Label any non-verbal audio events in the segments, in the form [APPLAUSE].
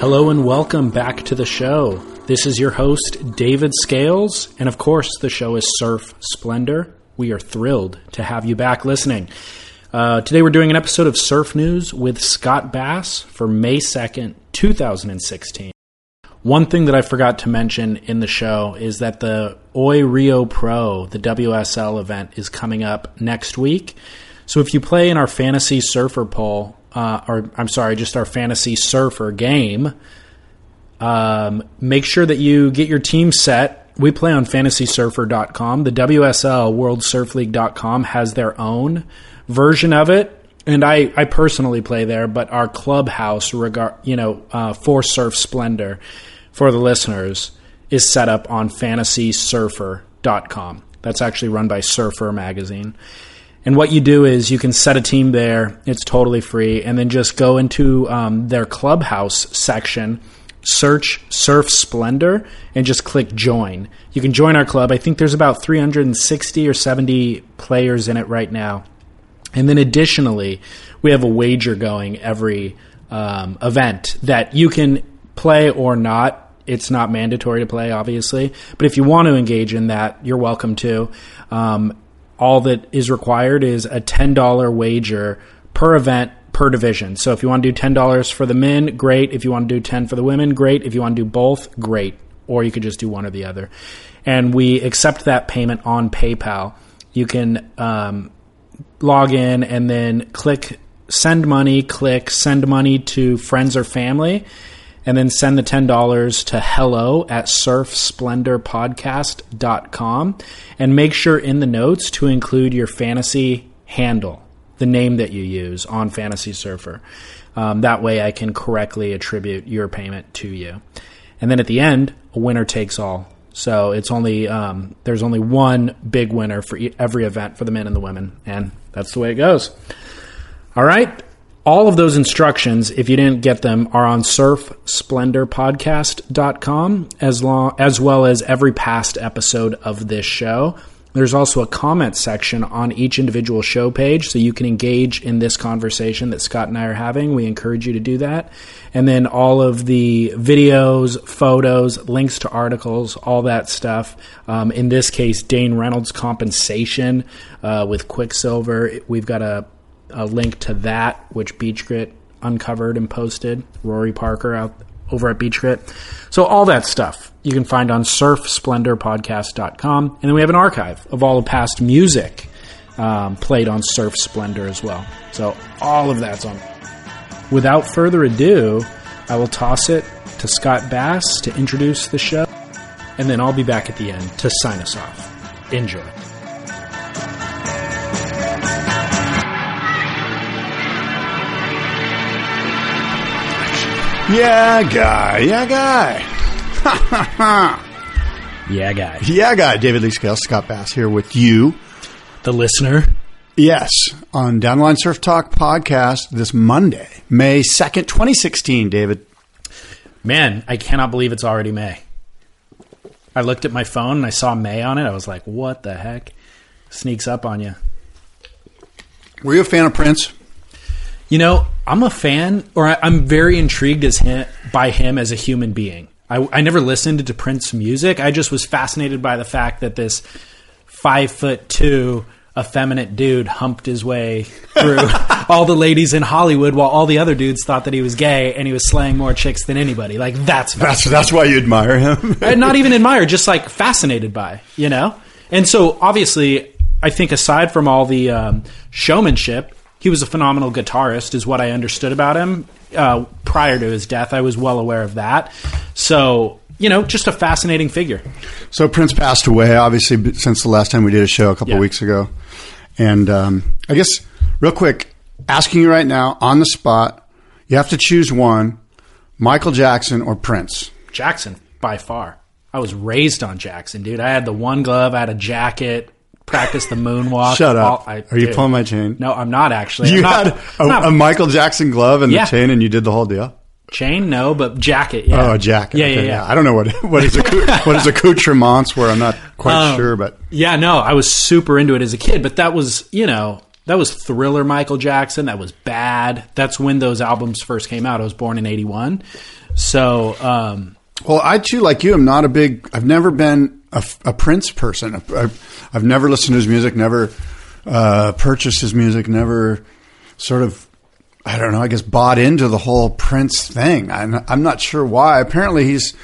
Hello and welcome back to the show. This is your host, David Scales, and of course, the show is Surf Splendor. We are thrilled to have you back listening. Uh, today, we're doing an episode of Surf News with Scott Bass for May 2nd, 2016. One thing that I forgot to mention in the show is that the Oi Rio Pro, the WSL event, is coming up next week. So if you play in our fantasy surfer poll, uh, or I'm sorry, just our fantasy surfer game, um, make sure that you get your team set. We play on fantasysurfer.com. The WSL, world WorldSurfLeague.com, has their own version of it. And I, I personally play there, but our clubhouse, regard, you know, uh, for Surf Splendor, for the listeners, is set up on fantasysurfer.com. That's actually run by Surfer Magazine. And what you do is you can set a team there. It's totally free. And then just go into um, their clubhouse section, search Surf Splendor, and just click join. You can join our club. I think there's about 360 or 70 players in it right now. And then additionally, we have a wager going every um, event that you can play or not. It's not mandatory to play, obviously. But if you want to engage in that, you're welcome to. Um, all that is required is a $10 wager per event per division. So if you want to do $10 for the men, great. If you want to do 10 for the women, great. If you want to do both, great. Or you could just do one or the other. And we accept that payment on PayPal. You can um, log in and then click send money, click send money to friends or family, and then send the $10 to hello at surfsplendorpodcast.com and make sure in the notes to include your fantasy handle, the name that you use on Fantasy Surfer. Um, that way I can correctly attribute your payment to you. And then at the end, a winner takes all. So it's only um, there's only one big winner for every event for the men and the women, and that's the way it goes. All right, all of those instructions, if you didn't get them, are on surfsplendorpodcast.com as long as well as every past episode of this show. There's also a comment section on each individual show page, so you can engage in this conversation that Scott and I are having. We encourage you to do that. And then all of the videos, photos, links to articles, all that stuff. Um, in this case, Dane Reynolds' compensation uh, with Quiksilver. We've got a a link to that, which Beach Grit uncovered and posted. Rory Parker out over at Beach Grit. So all that stuff you can find on surfsplendorpodcast.com. And then we have an archive of all the past music um, played on Surf Splendor as well. So all of that's on. Without further ado, I will toss it to Scott Bass to introduce the show, and then I'll be back at the end to sign us off. Enjoy. Yeah, guy. Yeah, guy. [LAUGHS] Yeah, guy. yeah, guy. David Lee Scales, Scott Bass here with you. The listener. Yes, on Downline Surf Talk podcast this Monday, May 2nd, 2016, David. Man, I cannot believe it's already May. I looked at my phone and I saw May on it. I was like, what the heck? Sneaks up on you. Were you a fan of Prince? You know, I'm a fan, or I- I'm very intrigued as him, by him as a human being. I, I never listened to Prince music. I just was fascinated by the fact that this five foot two effeminate dude humped his way through [LAUGHS] all the ladies in Hollywood while all the other dudes thought that he was gay and he was slaying more chicks than anybody. Like that's That's that's why you admire him. [LAUGHS] not even admire, just like fascinated by, you know? And so obviously, I think aside from all the um, showmanship, he was a phenomenal guitarist, is what I understood about him. Uh, prior to his death, I was well aware of that. So, you know, just a fascinating figure. so Prince passed away, obviously, since the last time we did a show a couple Yeah. weeks ago. And um, I guess, real quick, asking you right now on the spot, you have to choose one: Michael Jackson or Prince. Jackson, by far. I was raised on Jackson, dude. I had the one glove, I had a jacket, practiced the moonwalk. Shut up. I- Are you dude. pulling my chain? No, I'm not actually. You I'm not, had a, not- a Michael Jackson glove and Yeah. the chain, and you did the whole deal. chain, no, but jacket. Yeah. Oh, a jacket. Yeah, Okay, yeah, yeah. I don't know what [LAUGHS] what is accou- [LAUGHS] what is accoutrements where I'm not quite Um, sure, but Yeah, no, I was super into it as a kid, but that was, you know, that was Thriller Michael Jackson. That was bad. That's when those albums first came out. I was born in 81. So, um, Well, I too, like you, am not a big. I've never been a, a Prince person. I've, I've never listened to his music. Never uh, purchased his music. Never sort of. I don't know. I guess bought into the whole Prince thing. I'm, I'm not sure why. Apparently, he's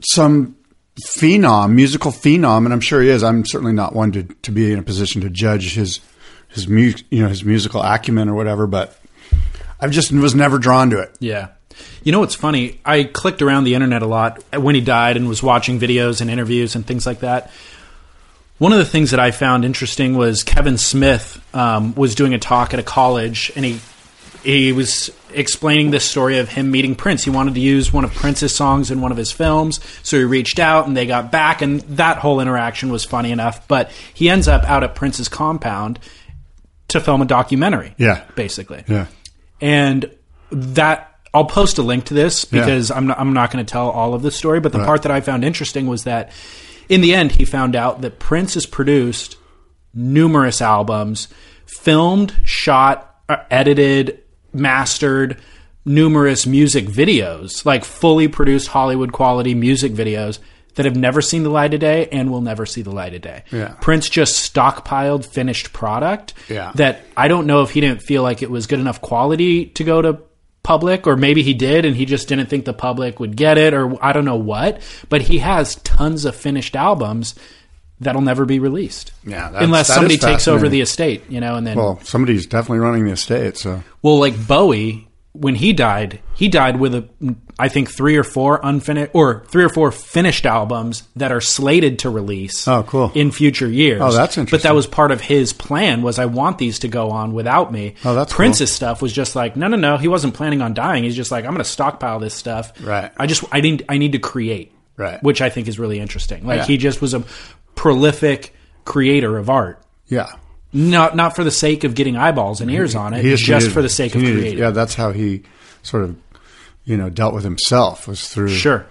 some phenom, musical phenom, and I'm sure he is. I'm certainly not one to, to be in a position to judge his his mu- you know his musical acumen or whatever. But I've just was never drawn to it. Yeah. You know what's funny? I clicked around the internet a lot when he died and was watching videos and interviews and things like that. One of the things that I found interesting was Kevin Smith um, was doing a talk at a college and he he was explaining this story of him meeting Prince. He wanted to use one of Prince's songs in one of his films, so he reached out and they got back, and that whole interaction was funny enough. But he ends up out at Prince's compound to film a documentary. Yeah. basically Yeah. and that I'll post a link to this because I'm not, I'm not going to tell all of the story. But the Right. part that I found interesting was that in the end, he found out that Prince has produced numerous albums, filmed, shot, uh, edited, mastered numerous music videos, like fully produced Hollywood quality music videos that have never seen the light of day and will never see the light of day. Yeah. Prince just stockpiled finished product Yeah. that I don't know if he didn't feel like it was good enough quality to go to public or maybe he did and he just didn't think the public would get it or I don't know what, but he has tons of finished albums that'll never be released. Yeah, that's- Unless somebody takes over the estate, you know, and then Well, somebody's definitely running the estate. So well, like Bowie, when he died, he died with a, I think three or four unfinished or three or four finished albums that are slated to release. Oh, cool. In future years. Oh, that's interesting. But that was part of his plan. Was I want these to go on without me? Oh, that's Prince's stuff was just like no, no, no. He wasn't planning on dying. He's just like I'm going to stockpile this stuff. Right. I just I need I need to create. Right. Which I think is really interesting. Like Yeah. he just was a prolific creator of art. yeah, Not not for the sake of getting eyeballs and ears on it, He just for the sake of creating. Yeah, that's how he sort of you know dealt with himself was through Sure.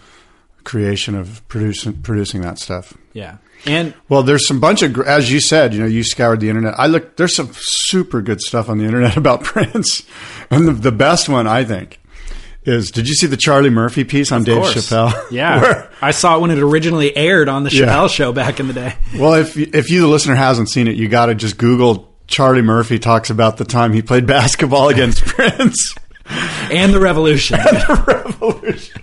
creation of producing producing that stuff. Yeah. And Well, there's some bunch of, as you said, you know, you scoured the internet. I looked, there's some super good stuff on the [LAUGHS] internet about Prince. And the, the best one, I think, is did you see the Charlie Murphy piece on Dave course. Chappelle? [LAUGHS] Yeah. Where- I saw it when it originally aired on the Yeah. Chappelle show back in the day. well, if, if you, the listener, hasn't seen it, you got to just Google Charlie Murphy talks about the time he played basketball [LAUGHS] against Prince. And the revolution. [LAUGHS] Revolution.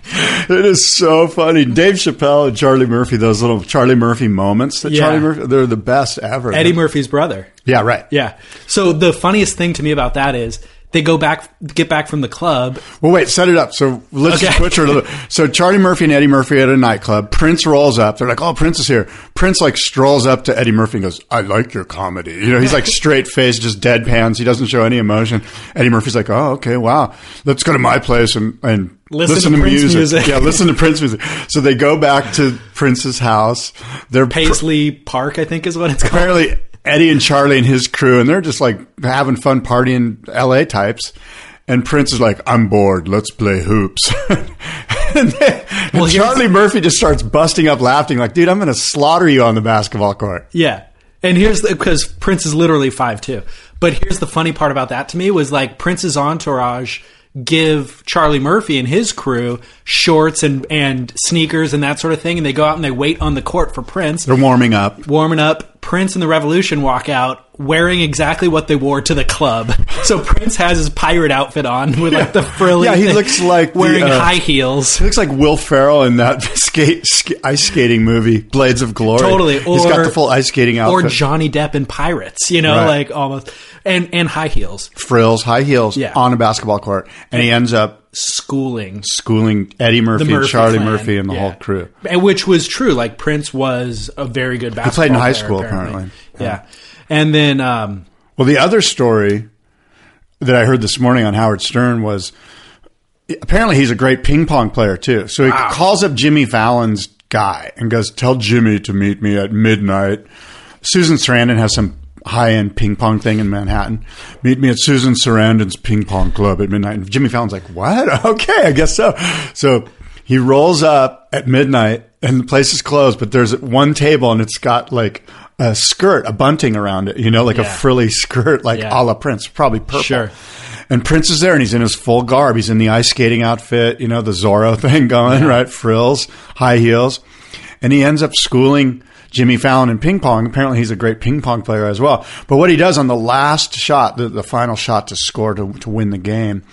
It is so funny. Dave Chappelle and Charlie Murphy, those little Charlie Murphy moments that Yeah. Charlie Murphy, they're the best ever. Eddie Murphy's brother. Yeah, right. Yeah. So the funniest thing to me about that is they go back get back from the club. Well, wait, set it up. So let's Okay. switch a little. So Charlie Murphy and Eddie Murphy at a nightclub. Prince rolls up. They're like, "Oh, Prince is here." Prince like strolls up to Eddie Murphy and goes, "I like your comedy." You know, he's like [LAUGHS] straight faced, just deadpans. He doesn't show any emotion. Eddie Murphy's like, "Oh, okay, wow. Let's go to my place and and Listen to Prince music." Yeah, listen to [LAUGHS] Prince music. So they go back to Prince's house. They're Paisley Park, I think is what it's called. Eddie and Charlie and his crew, and they're just like having fun partying LA types. And Prince is like, I'm bored. Let's play hoops. [LAUGHS] and then, Well, here's- Charlie Murphy just starts busting up laughing, like, dude, I'm going to slaughter you on the basketball court. Yeah. And here's the because Prince is literally five two. But here's the funny part about that to me was like Prince's entourage give Charlie Murphy and his crew shorts and, and sneakers and that sort of thing, and they go out and they wait on the court for Prince. They're warming up. warming up. Prince and the Revolution walk out wearing exactly what they wore to the club. So Prince has his pirate outfit on with like the frilly. Yeah, he thing, looks like the, wearing uh, high heels. He looks like Will Ferrell in that [LAUGHS] skate, sk- ice skating movie, Blades of Glory. Totally, He's got the full ice skating outfit. Or. Johnny Depp in Pirates, you know, Right. like almost, and and high heels, frills, high heels Yeah. on a basketball court. And he ends up schooling, schooling Eddie Murphy, Murphy and Charlie clan. Murphy and the Yeah. whole crew. and which was true. Like Prince was a very good basketball. He played in high player, school, apparently. Yeah. and then um, Well, the other story that I heard this morning on Howard Stern was apparently he's a great ping pong player too. So he Wow. calls up Jimmy Fallon's guy and goes, "Tell Jimmy to meet me at midnight." Susan Sarandon has some high end ping pong thing in Manhattan. Meet me at Susan Sarandon's ping pong club at midnight. And Jimmy Fallon's like, "What? [LAUGHS] Okay, I guess so." So he rolls up at midnight and the place is closed, but there's one table and it's got like a skirt, a bunting around it, you know, like a frilly skirt, like Yeah. a la Prince, probably purple. Sure. And Prince is there, and he's in his full garb. He's in the ice skating outfit, you know, the Zorro [LAUGHS] thing going, right? Frills, high heels. And he ends up schooling Jimmy Fallon in ping pong. Apparently, he's a great ping pong player as well. But what he does on the last shot, the, the final shot to score to, to win the game,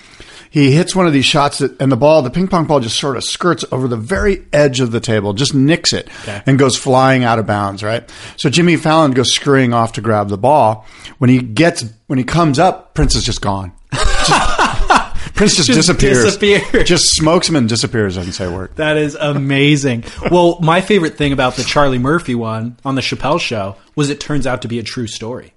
he hits one of these shots that, and the ball, the ping pong ball just sort of skirts over the very edge of the table, just nicks it Okay. and goes flying out of bounds, right? So Jimmy Fallon goes scurrying off to grab the ball. When he gets, when he comes up, Prince is just gone. [LAUGHS] Just- Prince just, Just disappears. disappears. Just smokes him and disappears, doesn't say a word. That is amazing. well, my favorite thing about the Charlie Murphy one on the Chappelle show was it turns out to be a true story.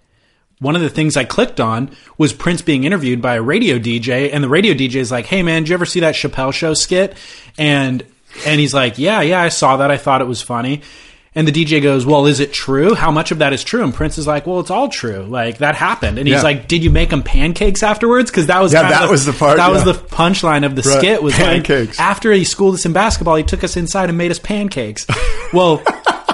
One of the things I clicked on was Prince being interviewed by a radio DJ, and the radio DJ is like, "Hey man, did you ever see that Chappelle show skit?" And and he's like, "Yeah, yeah, I saw that. I thought it was funny." And the DJ goes, "Well, is it true? How much of that is true?" And Prince is like, "Well, it's all true. Like that happened." And he's Yeah. like, "Did you make them pancakes afterwards?" Because that was Yeah, that was the part, That was the punchline of the Right. skit was Pancakes. like after he schooled us in basketball, he took us inside and made us pancakes. [LAUGHS] well,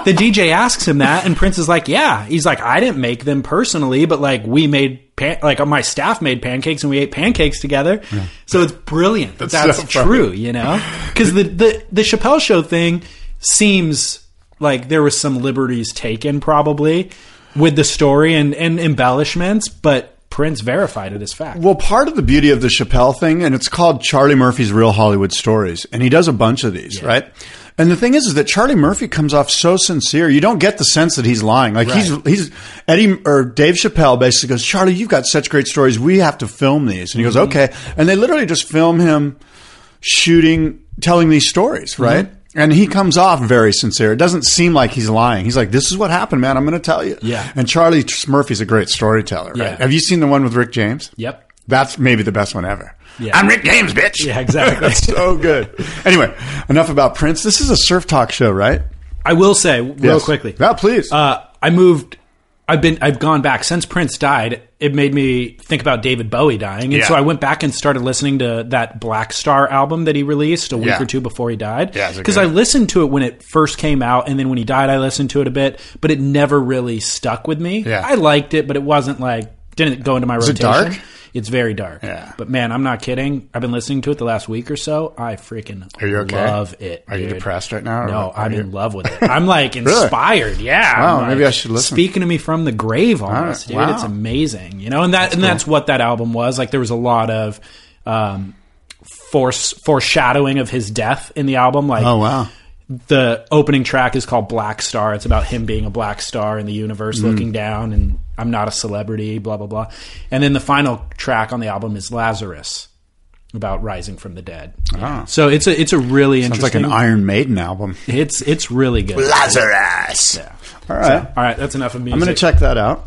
the DJ asks him that, and Prince is like, "Yeah." He's like, "I didn't make them personally, but like we made pan- like my staff made pancakes and we ate pancakes together." So it's brilliant. That's That's, so true, you know? Because the, the the Chappelle show thing seems like there was some liberties taken probably with the story and and embellishments, but Prince verified it as fact. Well, part of the beauty of the Chappelle thing, and it's called Charlie Murphy's Real Hollywood Stories, and he does a bunch of these, right? And the thing is, is that Charlie Murphy comes off so sincere. You don't get the sense that he's lying. Like he's Right. he's Eddie or Dave Chappelle basically goes, Charlie, you've got such great stories. We have to film these, and he goes, mm-hmm. okay. And they literally just film him shooting, telling these stories, mm-hmm. right? And he comes off very sincere. It doesn't seem like he's lying. He's like, "This is what happened, man. I'm going to tell you." Yeah. And Charlie Murphy's a great storyteller. Right? Yeah. Have you seen the one with Rick James? Yep. That's maybe the best one ever. Yeah. I'm Rick James, bitch. Yeah, exactly. [LAUGHS] That's so good. Anyway, enough about Prince. This is a surf talk show, right? I will say real Yes. quickly. Yeah, please. Uh, I moved. I've been. I've gone back since Prince died. It made me think about David Bowie dying, and Yeah. so I went back and started listening to that Blackstar album that he released a week Yeah. or two before he died. Yeah, because? I listened to it when it first came out, and then when he died, I listened to it a bit, but it never really stuck with me. Yeah. I liked it, but it wasn't like didn't go into my it rotation. dark? It's very dark. Yeah. But man, I'm not kidding. I've been listening to it the last week or so. I freaking Are you okay? love it. Are you dude. depressed right now, No, I'm you- in love with it. [LAUGHS] I'm like inspired. Yeah. Wow, I'm maybe like, I should listen. Speaking to me from the grave, almost, right, dude. wow. It's amazing. You know, and that and that's what that album was. Like there was a lot of um, force foreshadowing of his death in the album. Like oh wow. The opening track is called Blackstar. It's about him being a black star in the universe, Mm-hmm. looking down, and I'm not a celebrity, blah blah blah. And then the final track on the album is Lazarus, about rising from the dead. Ah. So it's a it's a really It's like an Iron Maiden album. it's it's really good. Lazarus. Yeah. All right. All right, that's enough of me. I'm going to check that out.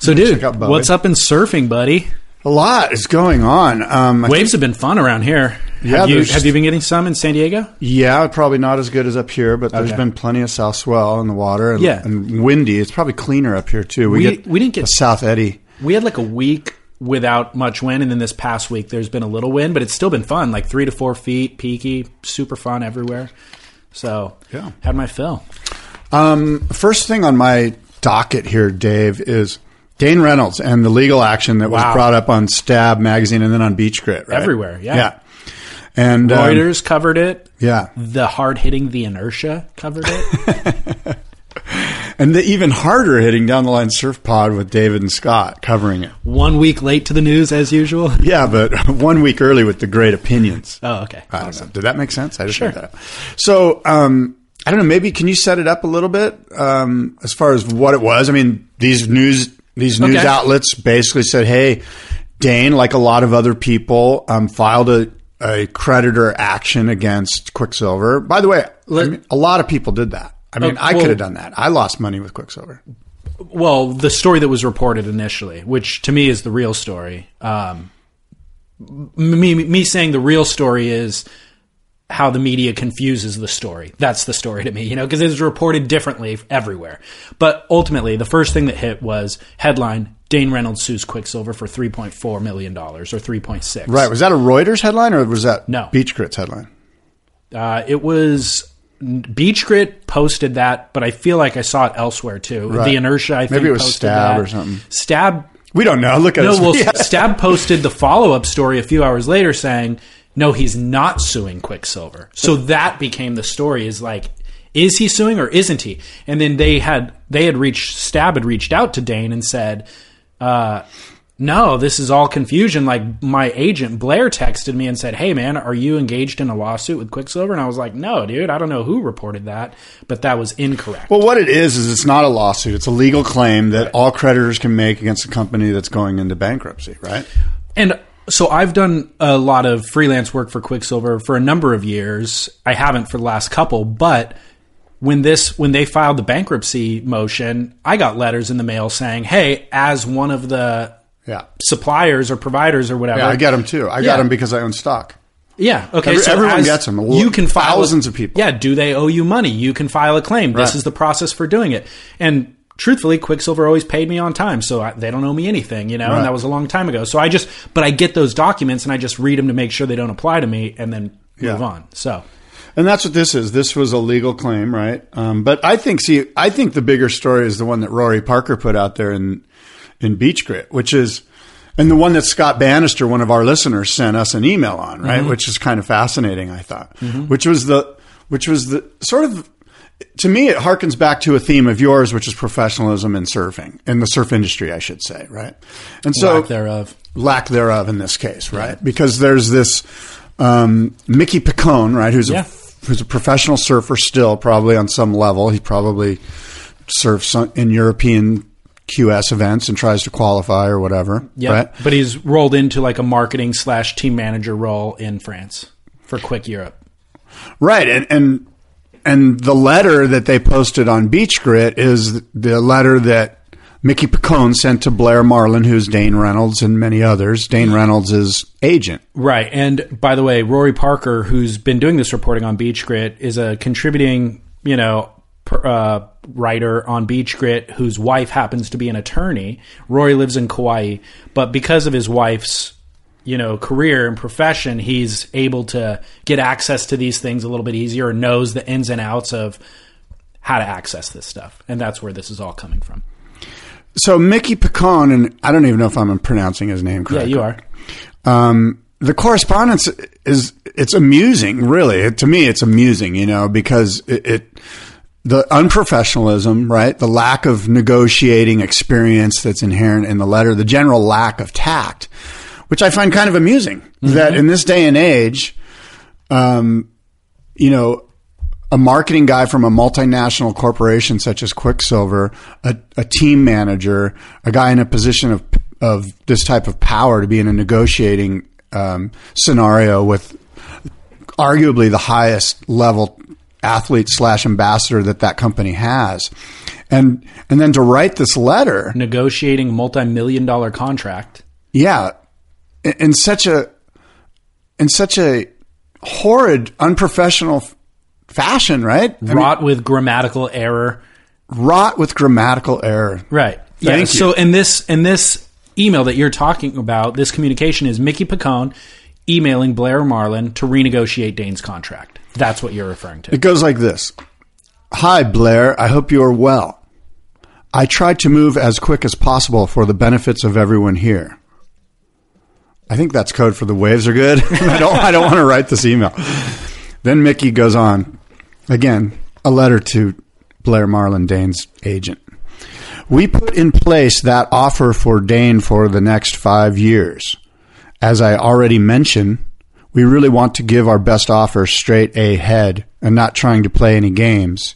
So, dude, check out Bowie. what's up in surfing, buddy? A lot is going on. Um, Waves have been fun around here. Yeah, have you, have you been getting some in San Diego? Yeah, probably not as good as up here, but there's Okay. been plenty of south swell in the water and, Yeah. and windy. It's probably cleaner up here too. We, We- get we didn't get- a south eddy. We had like a week without much wind, and then this past week there's been a little wind, but it's still been fun. Like three to four feet, peaky, super fun everywhere. So, Yeah. had my fill. Um, first thing on my docket here, Dave, is Dane Reynolds and the legal action that was Wow. brought up on Stab magazine and then on Beach Grit. Right? Everywhere, yeah. yeah. And um, Reuters covered it. yeah, The hard hitting the inertia covered it. [LAUGHS] and the even harder hitting down the line Surf Pod with David and Scott covering it. One week late to the news as usual. [LAUGHS] Yeah, but [LAUGHS] one week early with the great opinions. Oh, okay. I don't know. Did that make sense? I just Sure. made that up. So, um, I don't know. Maybe can you set it up a little bit um, as far as what it was? I mean, these news these news Okay. outlets basically said, "Hey, Dane, like a lot of other people, um, filed a, a creditor action against Quiksilver." By the way, I mean, a lot of people did that. I mean, Oh, I well- could have done that. I lost money with Quiksilver. well, the story that was reported initially, which to me is the real story. Um, me, me saying the real story is how the media confuses the story. That's the story to me, you know, because it was reported differently everywhere. But ultimately, the first thing that hit was headline: Dane Reynolds sues Quiksilver for three point four million dollars or three point six. Right? Was that a Reuters headline or was that No. Beach Grit's headline? Uh, it was. Beach Grit posted that, but I feel like I saw it elsewhere too. Right. The inertia, I think, Maybe it was Stab that. or something. Stab We don't know. Look at No, us. well, [LAUGHS] Yeah. Stab posted the follow up story a few hours later saying, no, he's not suing Quiksilver. So that became the story is like, is he suing or isn't he? And then they had, they had reached, Stab had reached out to Dane and said, uh, no, this is all confusion. Like my agent Blair texted me and said, "Hey man, are you engaged in a lawsuit with Quiksilver?" And I was like, "No, dude, I don't know who reported that, but that was incorrect." Well, what it is is it's not a lawsuit. It's a legal claim that all creditors can make against a company that's going into bankruptcy, right? And so I've done a lot of freelance work for Quiksilver for a number of years. I haven't for the last couple, but when this when they filed the bankruptcy motion, I got letters in the mail saying, "Hey, as one of the Yeah. suppliers or providers or whatever, Yeah, I get them too. I Yeah. got them because I own stock. Yeah. Okay. Every- so everyone gets them. You can file Thousands of people. Yeah. Do they owe you money? You can file a claim. This is the process for doing it. And truthfully, Quiksilver always paid me on time, so I, they don't owe me anything. You know, Right. and that was a long time ago. So I just, but I get those documents and I just read them to make sure they don't apply to me, and then move Yeah. on. So And that's what this is. This was a legal claim, right? Um, but I think, see, I think the bigger story is the one that Rory Parker put out there in in Beach Grit, which is, and the one that Scott Bannister, one of our listeners, sent us an email on, right? Which is kind of fascinating. I thought, which was the, which was the sort of. To me, it harkens back to a theme of yours, which is professionalism in surfing, in the surf industry, I should say, right? And so, lack thereof. lack thereof in this case, right? Because there's this um, Mickey Picone, right, who's Yeah. a, who's a professional surfer still, probably on some level. He probably surfs in European QS events and tries to qualify or whatever, Yeah. right? But he's rolled into like a marketing slash team manager role in France for Quick Europe. Right, and and and the letter that they posted on Beach Grit is the letter that Mickey Picone sent to Blair Marlin, who's Dane Reynolds and many others. Dane Reynolds' agent. Right. And by the way, Rory Parker, who's been doing this reporting on Beach Grit, is a contributing, you know, uh, writer on Beach Grit whose wife happens to be an attorney. Rory lives in Kauai, but because of his wife's, you know, career and profession, he's able to get access to these things a little bit easier and knows the ins and outs of how to access this stuff. And that's where this is all coming from. So Mickey Picone, and I don't even know if I'm pronouncing his name Yeah, correctly. you are. Um, the correspondence is it's amusing, really. It, to me, it's amusing, you know, because it, it the unprofessionalism, right? The lack of negotiating experience that's inherent in the letter, the general lack of tact, which I find kind of amusing. That in this day and age, um, you know, a marketing guy from a multinational corporation such as Quiksilver, a, a team manager, a guy in a position of of this type of power to be in a negotiating um, scenario with arguably the highest level athlete slash ambassador that that company has, and and then to write this letter, Negotiating multi-million dollar contract. yeah, in, such a in such a horrid, unprofessional f- fashion, right? I mean, Wrought with grammatical error. wrought with grammatical error. Right. Yeah. You. So in this in this email that you're talking about, this communication is Mickey Picone emailing Blair Marlin to renegotiate Dane's contract. That's what you're referring to. It goes like this Hi, Blair. I hope you are well. I tried to move as quick as possible for the benefits of everyone here. I think that's code for the waves are good. [LAUGHS] I don't I don't want to write this email. Then Mickey goes on. Again, a letter to Blair Marlin, Dane's agent. We put in place that offer for Dane for the next five years. As I already mentioned, we really want to give our best offer straight ahead and not trying to play any games.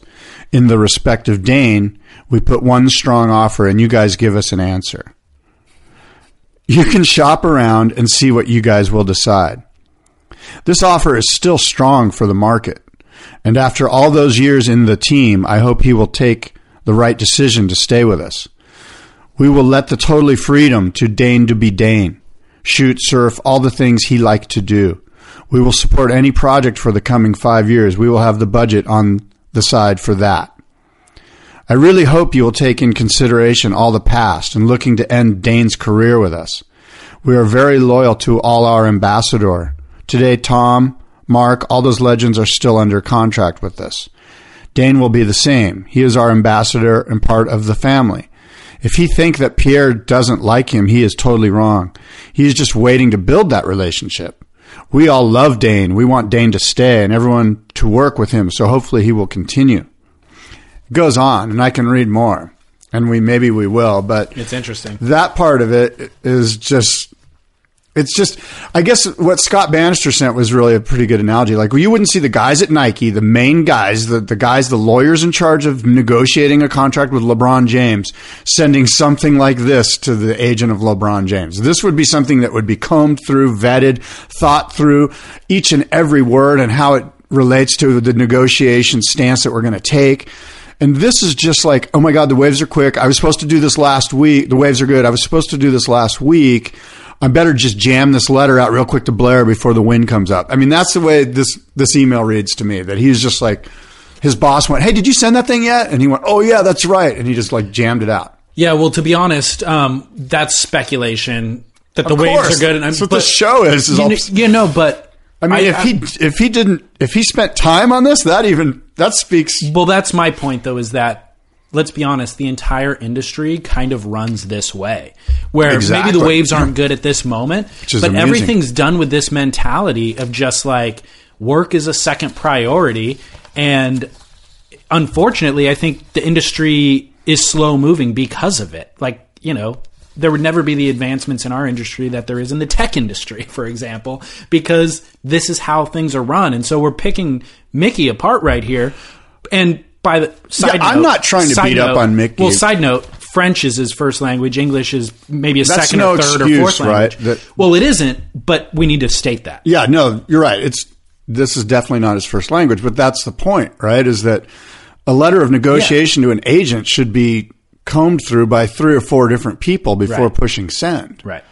In the respect of Dane, we put one strong offer and you guys give us an answer. You can shop around and see what you guys will decide. This offer is still strong for the market. And after all those years in the team, I hope he will take the right decision to stay with us. We will let the totally freedom to Dane to be Dane, shoot, surf, all the things he liked to do. We will support any project for the coming five years. We will have the budget on the side for that. I really hope you will take in consideration all the past and looking to end Dane's career with us. We are very loyal to all our ambassador. Today, Tom, Mark, all those legends are still under contract with us. Dane will be the same. He is our ambassador and part of the family. If he think that Pierre doesn't like him, he is totally wrong. He is just waiting to build that relationship. We all love Dane. We want Dane to stay and everyone to work with him. So hopefully he will continue. Goes on, and I can read more, and we maybe we will, but It's interesting. that part of it is just it's just i guess what scott bannister sent was really a pretty good analogy. Like you wouldn't see the guys at nike the main guys the, the guys the lawyers in charge of negotiating a contract with lebron james sending something like this to the agent of lebron james. This would be something that would be combed through vetted thought through each and every word and how it relates to the negotiation stance that we're going to take and this is just like, oh my God, the waves are quick. I was supposed to do this last week. The waves are good. I was supposed to do this last week. I better just jam this letter out real quick to Blair before the wind comes up. I mean, that's the way this, this email reads to me that he's just like, his boss went, Hey, did you send that thing yet? And he went, Oh yeah, that's right. And he just like jammed it out. Yeah, well, to be honest, um, that's speculation that the waves are good. And That's what but- the show is. is You all- know, you know, but I mean, if he, if he didn't, if he spent time on this, that even, that speaks. Well, that's my point, though, is that let's be honest, the entire industry kind of runs this way, where maybe the waves aren't good at this moment, but amusing. everything's done with this mentality of just like work is a second priority, and unfortunately, I think the industry is slow moving because of it. Like you know. There would never be the advancements in our industry that there is in the tech industry, [LAUGHS] for example, because this is how things are run. And so we're picking Mickey apart right here. And by the side Yeah, I'm not trying to beat up on Mickey. Well, side note, French is his first language. English is maybe a That's second no or third excuse, or fourth language. right? That- well, it isn't, but we need to state that. Yeah, no, you're right. It's this is definitely not his first language, but that's the point, right? Is that a letter of negotiation to an agent should be combed through by three or four different people before Right. pushing send. Right.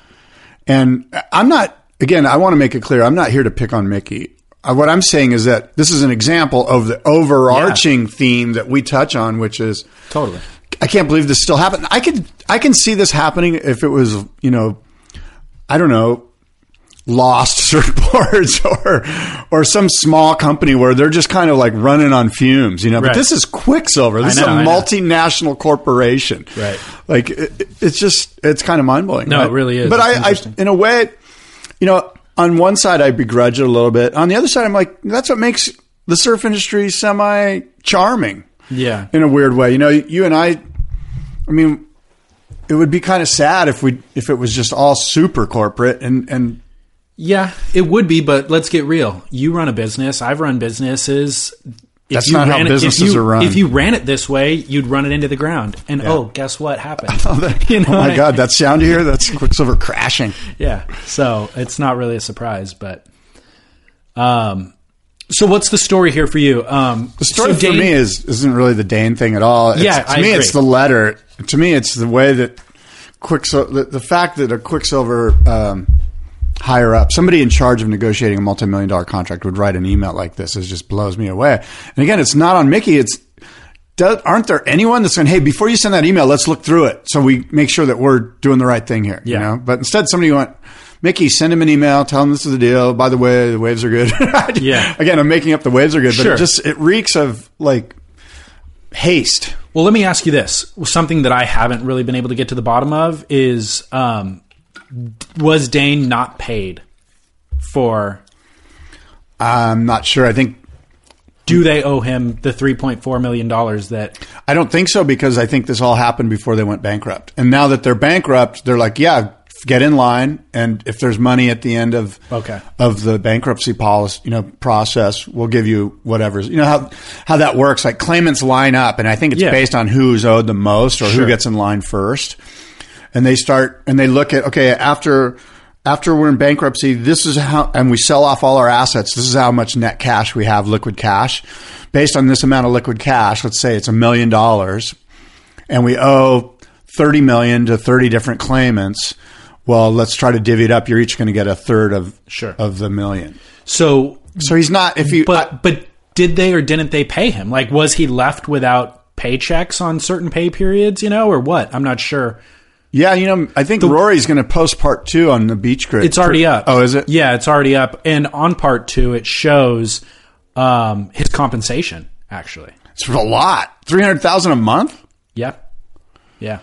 And I'm not, again, I want to make it clear, I'm not here to pick on Mickey. Uh, What I'm saying is that this is an example of the overarching theme that we touch on, which is Totally. I can't believe this still happened. I could I can see this happening if it was, you know, I don't know, lost [LAUGHS] surfboards [LAUGHS] or or some small company where they're just kind of like running on fumes, you know. But Right. this is Quiksilver. This know, is I a know. multinational corporation. Right. Like it, it- it's just it's kind of mind blowing. No, it really is. But I, I in a way, you know, on one side I begrudge it a little bit. On the other side, I'm like, that's what makes the surf industry semi charming Yeah. in a weird way. You know, you and I, I mean, it would be kind of sad if we if it was just all super corporate and and Yeah, it would be, but let's get real. You run a business. I've run businesses. If That's you not how it- businesses you- are run. If you ran it this way, you'd run it into the ground. And oh, guess what happened? [LAUGHS] [LAUGHS] You know oh my I- god, that sound you hear? That's Quiksilver crashing. Yeah. So it's not really a surprise, but um so what's the story here for you? Um The story so for me is isn't really the Dane thing at all. It's, Yeah, to I me agree. it's the letter. To me, it's the way that Quiksilver, the, the fact that a Quiksilver um, higher up, somebody in charge of negotiating a multi-million dollar contract would write an email like this. It just blows me away. And again, it's not on Mickey. It's does, aren't there anyone that's saying, "Hey, before you send that email, let's look through it so we make sure that we're doing the right thing here." You know, but instead, somebody went. Mickey, send him an email. Tell him this is the deal. By the way, the waves are good. [LAUGHS] Yeah. Again, I'm making up the waves are good, but Sure. it just it reeks of like haste. Well, let me ask you this. Something that I haven't really been able to get to the bottom of is um, was Dane not paid for I'm not sure. I think do they owe him the 3.4 million dollars that I don't think so because I think this all happened before they went bankrupt. And now that they're bankrupt, they're like, yeah, get in line. And if there's money at the end of Okay. of the bankruptcy policy, you know, process, we'll give you whatever's. You know how how that works. Like claimants line up, and I think it's Yeah. based on who's owed the most or Sure. who gets in line first. And they start and they look at okay after. After we're in bankruptcy, this is how, and we sell off all our assets. This is how much net cash we have, liquid cash. Based on this amount of liquid cash, let's say it's a million dollars, and we owe 30 million to 30 different claimants. Well, let's try to divvy it up. You're each going to get a third of Sure. of the million. so So he's not. If you, but but did they or didn't they pay him? Like was he left without paychecks on certain pay periods, you know, or what? I'm not sure. Yeah, you know, I think Rory's going to post part two on the Beach Grit. It's already up. Oh, is it? Yeah, it's already up. And on part 2 it shows um, his compensation actually. It's a lot. Three hundred thousand a month. Yeah. Yeah.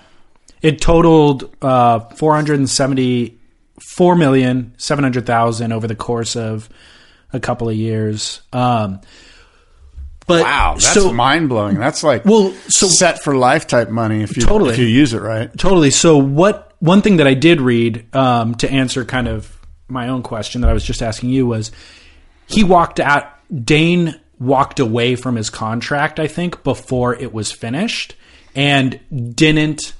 It totaled uh, four hundred and seventy four million seven hundred thousand over the course of a couple of years. Um, but Wow, that's so, mind blowing. That's like Well, so- set for life type money if you Totally. if you use it right. Totally. So what? One thing that I did read um, to answer kind of my own question that I was just asking you was he walked out. Dane walked away from his contract, I think, before it was finished, and didn't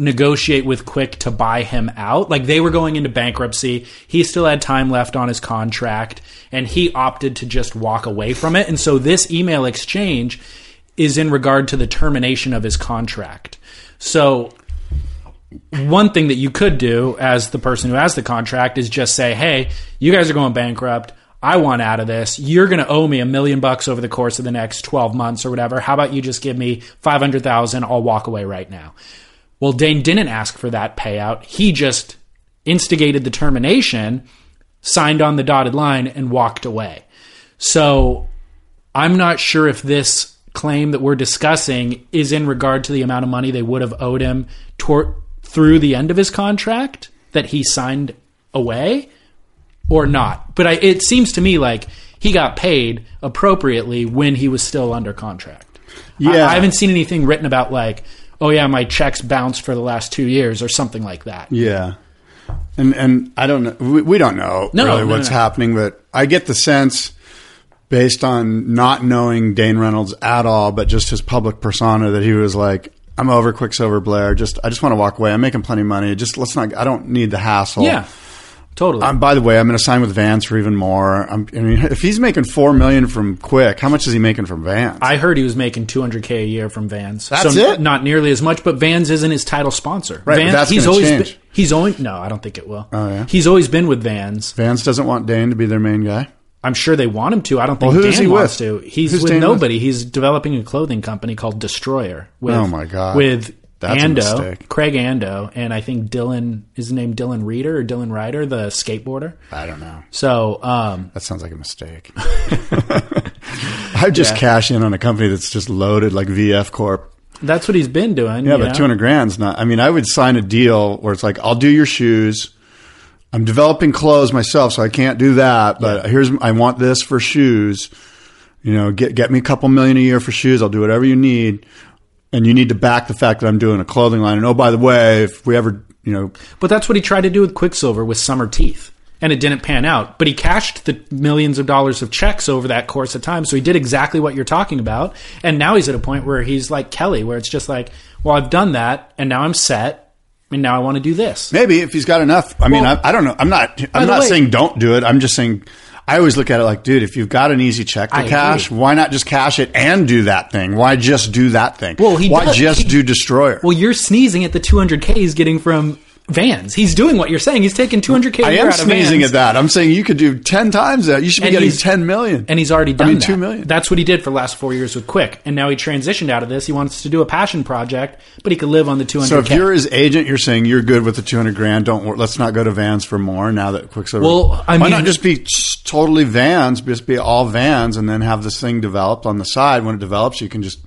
negotiate with Quick to buy him out. Like they were going into bankruptcy. He still had time left on his contract and he opted to just walk away from it. And so this email exchange is in regard to the termination of his contract. So one thing that you could do as the person who has the contract is just say, "Hey, you guys are going bankrupt. I want out of this. You're going to owe me a million bucks over the course of the next 12 months or whatever. How about you just give me 500,000? I'll walk away right now." Well, Dane didn't ask for that payout. He just instigated the termination, signed on the dotted line, and walked away. So I'm not sure if this claim that we're discussing is in regard to the amount of money they would have owed him through the end of his contract that he signed away or not. But I, it seems to me like he got paid appropriately when he was still under contract. I- Yeah. I, haven't seen anything written about like, oh yeah, my checks bounced for the last two years or something like that. Yeah. And and I don't know. We, we don't know No, really no, what's no. happening, but I get the sense, based on not knowing Dane Reynolds at all, but just his public persona, that he was like, "I'm over Quiksilver Blair. Just I just want to walk away. I'm making plenty of money. Just let's not. I don't need the hassle." Yeah, totally. Um, by the way, I'm going to sign with Vans for even more. I'm, I mean, if he's making four million from Quick, how much is he making from Vans? I heard he was making 200k a year from Vans. That's so it? Not nearly as much, but Vans isn't his title sponsor. Right, Vans, that's he's always change. Been, he's always no, I don't think it will. Oh, yeah? He's always been with Vans. Vans doesn't want Dane to be their main guy. I'm sure they want him to. I don't think Well, Dan he wants with? to. He's Who's with Dan with? nobody. He's developing a clothing company called Destroyer. With, Oh, my God. With That's a Ando, mistake. Craig Ando, and I think Dylan is his name Dylan Rieder or Dylan Ryder, the skateboarder. I don't know. So um, That sounds like a mistake. [LAUGHS] [LAUGHS] I would just Yeah. cash in on a company that's just loaded like VF Corp. that's what he's been doing. Yeah, you but know? two hundred grand's not. I mean, I would sign a deal where it's like, I'll do your shoes. I'm developing clothes myself, so I can't do that. But here's, I want this for shoes. You know, get get me a couple million a year for shoes. I'll do whatever you need, and you need to back the fact that I'm doing a clothing line. And oh, by the way, if we ever, you know, But that's what he tried to do with Quiksilver with Summer Teeth. And it didn't pan out. But he cashed the millions of dollars of checks over that course of time. So he did exactly what you're talking about. And now he's at a point where he's like Kelly, where it's just like, well, I've done that, and now I'm set, and now I want to do this. Maybe if he's got enough. I mean, Well, I, I don't know. I'm not. I'm not way- saying don't do it. I'm just saying. I always look at it like, dude, if you've got an easy check to I cash, agree. why not just cash it and do that thing? Why just do that thing? Well, he why does- just he- do Destroyer? Well, you're sneezing at the 200K he's getting from Vans. He's doing what you're saying. He's taking 200K a I am sneezing at that. I'm saying you could do ten times that. You should be And getting ten million, And he's already I done mean, that. two million. That's what he did for the last four years with Quick. And now he transitioned out of this. He wants to do a passion project, but he could live on the 200K. so if you're his agent, you're saying you're good with the two hundred grand. Don't let's not go to Vans for more now that Quiksilver. Well, I why not just be totally Vans, just be all Vans, and then have this thing developed on the side. When it develops, you can just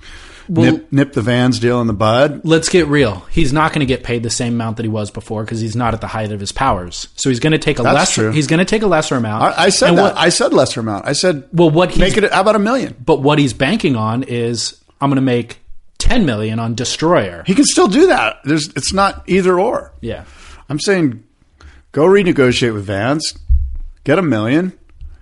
nip, nip the Vans deal in the bud. let's get real. He's not going to get paid the same amount that he was before because he's not at the height of his powers. So he's going to take a That's lesser. true. He's going to take a lesser amount. I, I said And that. what- I said lesser amount. I said well, what make it. How about a million? but what he's banking on is I'm going to make 10 million on Destroyer. He can still do that. There's. It's not either or. Yeah. I'm saying go renegotiate with Vans, get a million,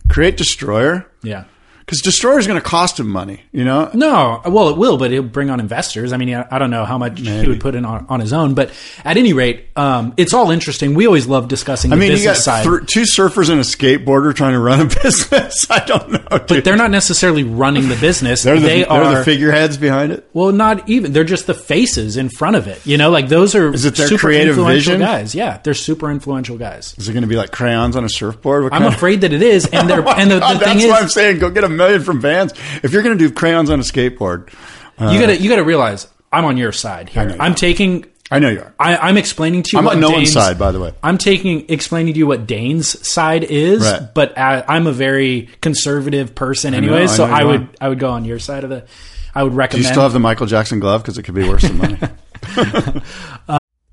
create Destroyer. Yeah. Because Destroyer is going to cost him money, you know? No, well, it will, but it'll bring on investors. I mean, I I don't know how much he would put in on, on his own, but at any rate, um, it's all interesting. We always love discussing the I mean, you got side. thr- two surfers and a skateboarder trying to run a [LAUGHS] business. I don't know. but they're not necessarily running the business. They're the, they they're are the figureheads behind it. Well, not even. They're just the faces in front of it. You know, like those are Is it their super creative influential vision? guys. Yeah, they're super influential guys. Is it going to be like crayons on a surfboard? What I'm kind of- afraid that it is, and they're and the, God, [LAUGHS] the that's thing why I'm saying go get a million from Vans. If you're going to do crayons on a skateboard, uh, you gotta you gotta realize I'm on your side here. I'm are. taking. I know you are. I, I'm explaining to you. I'm on no one's Dane's- side, by the way. I'm taking explaining to you what Dane's side is, Right. but I, I'm a very conservative person know, anyway, I so know I are. would I would go on your side of the. I would Do recommend. you still have the Michael Jackson glove? Because it could be worse than money. [LAUGHS] [LAUGHS]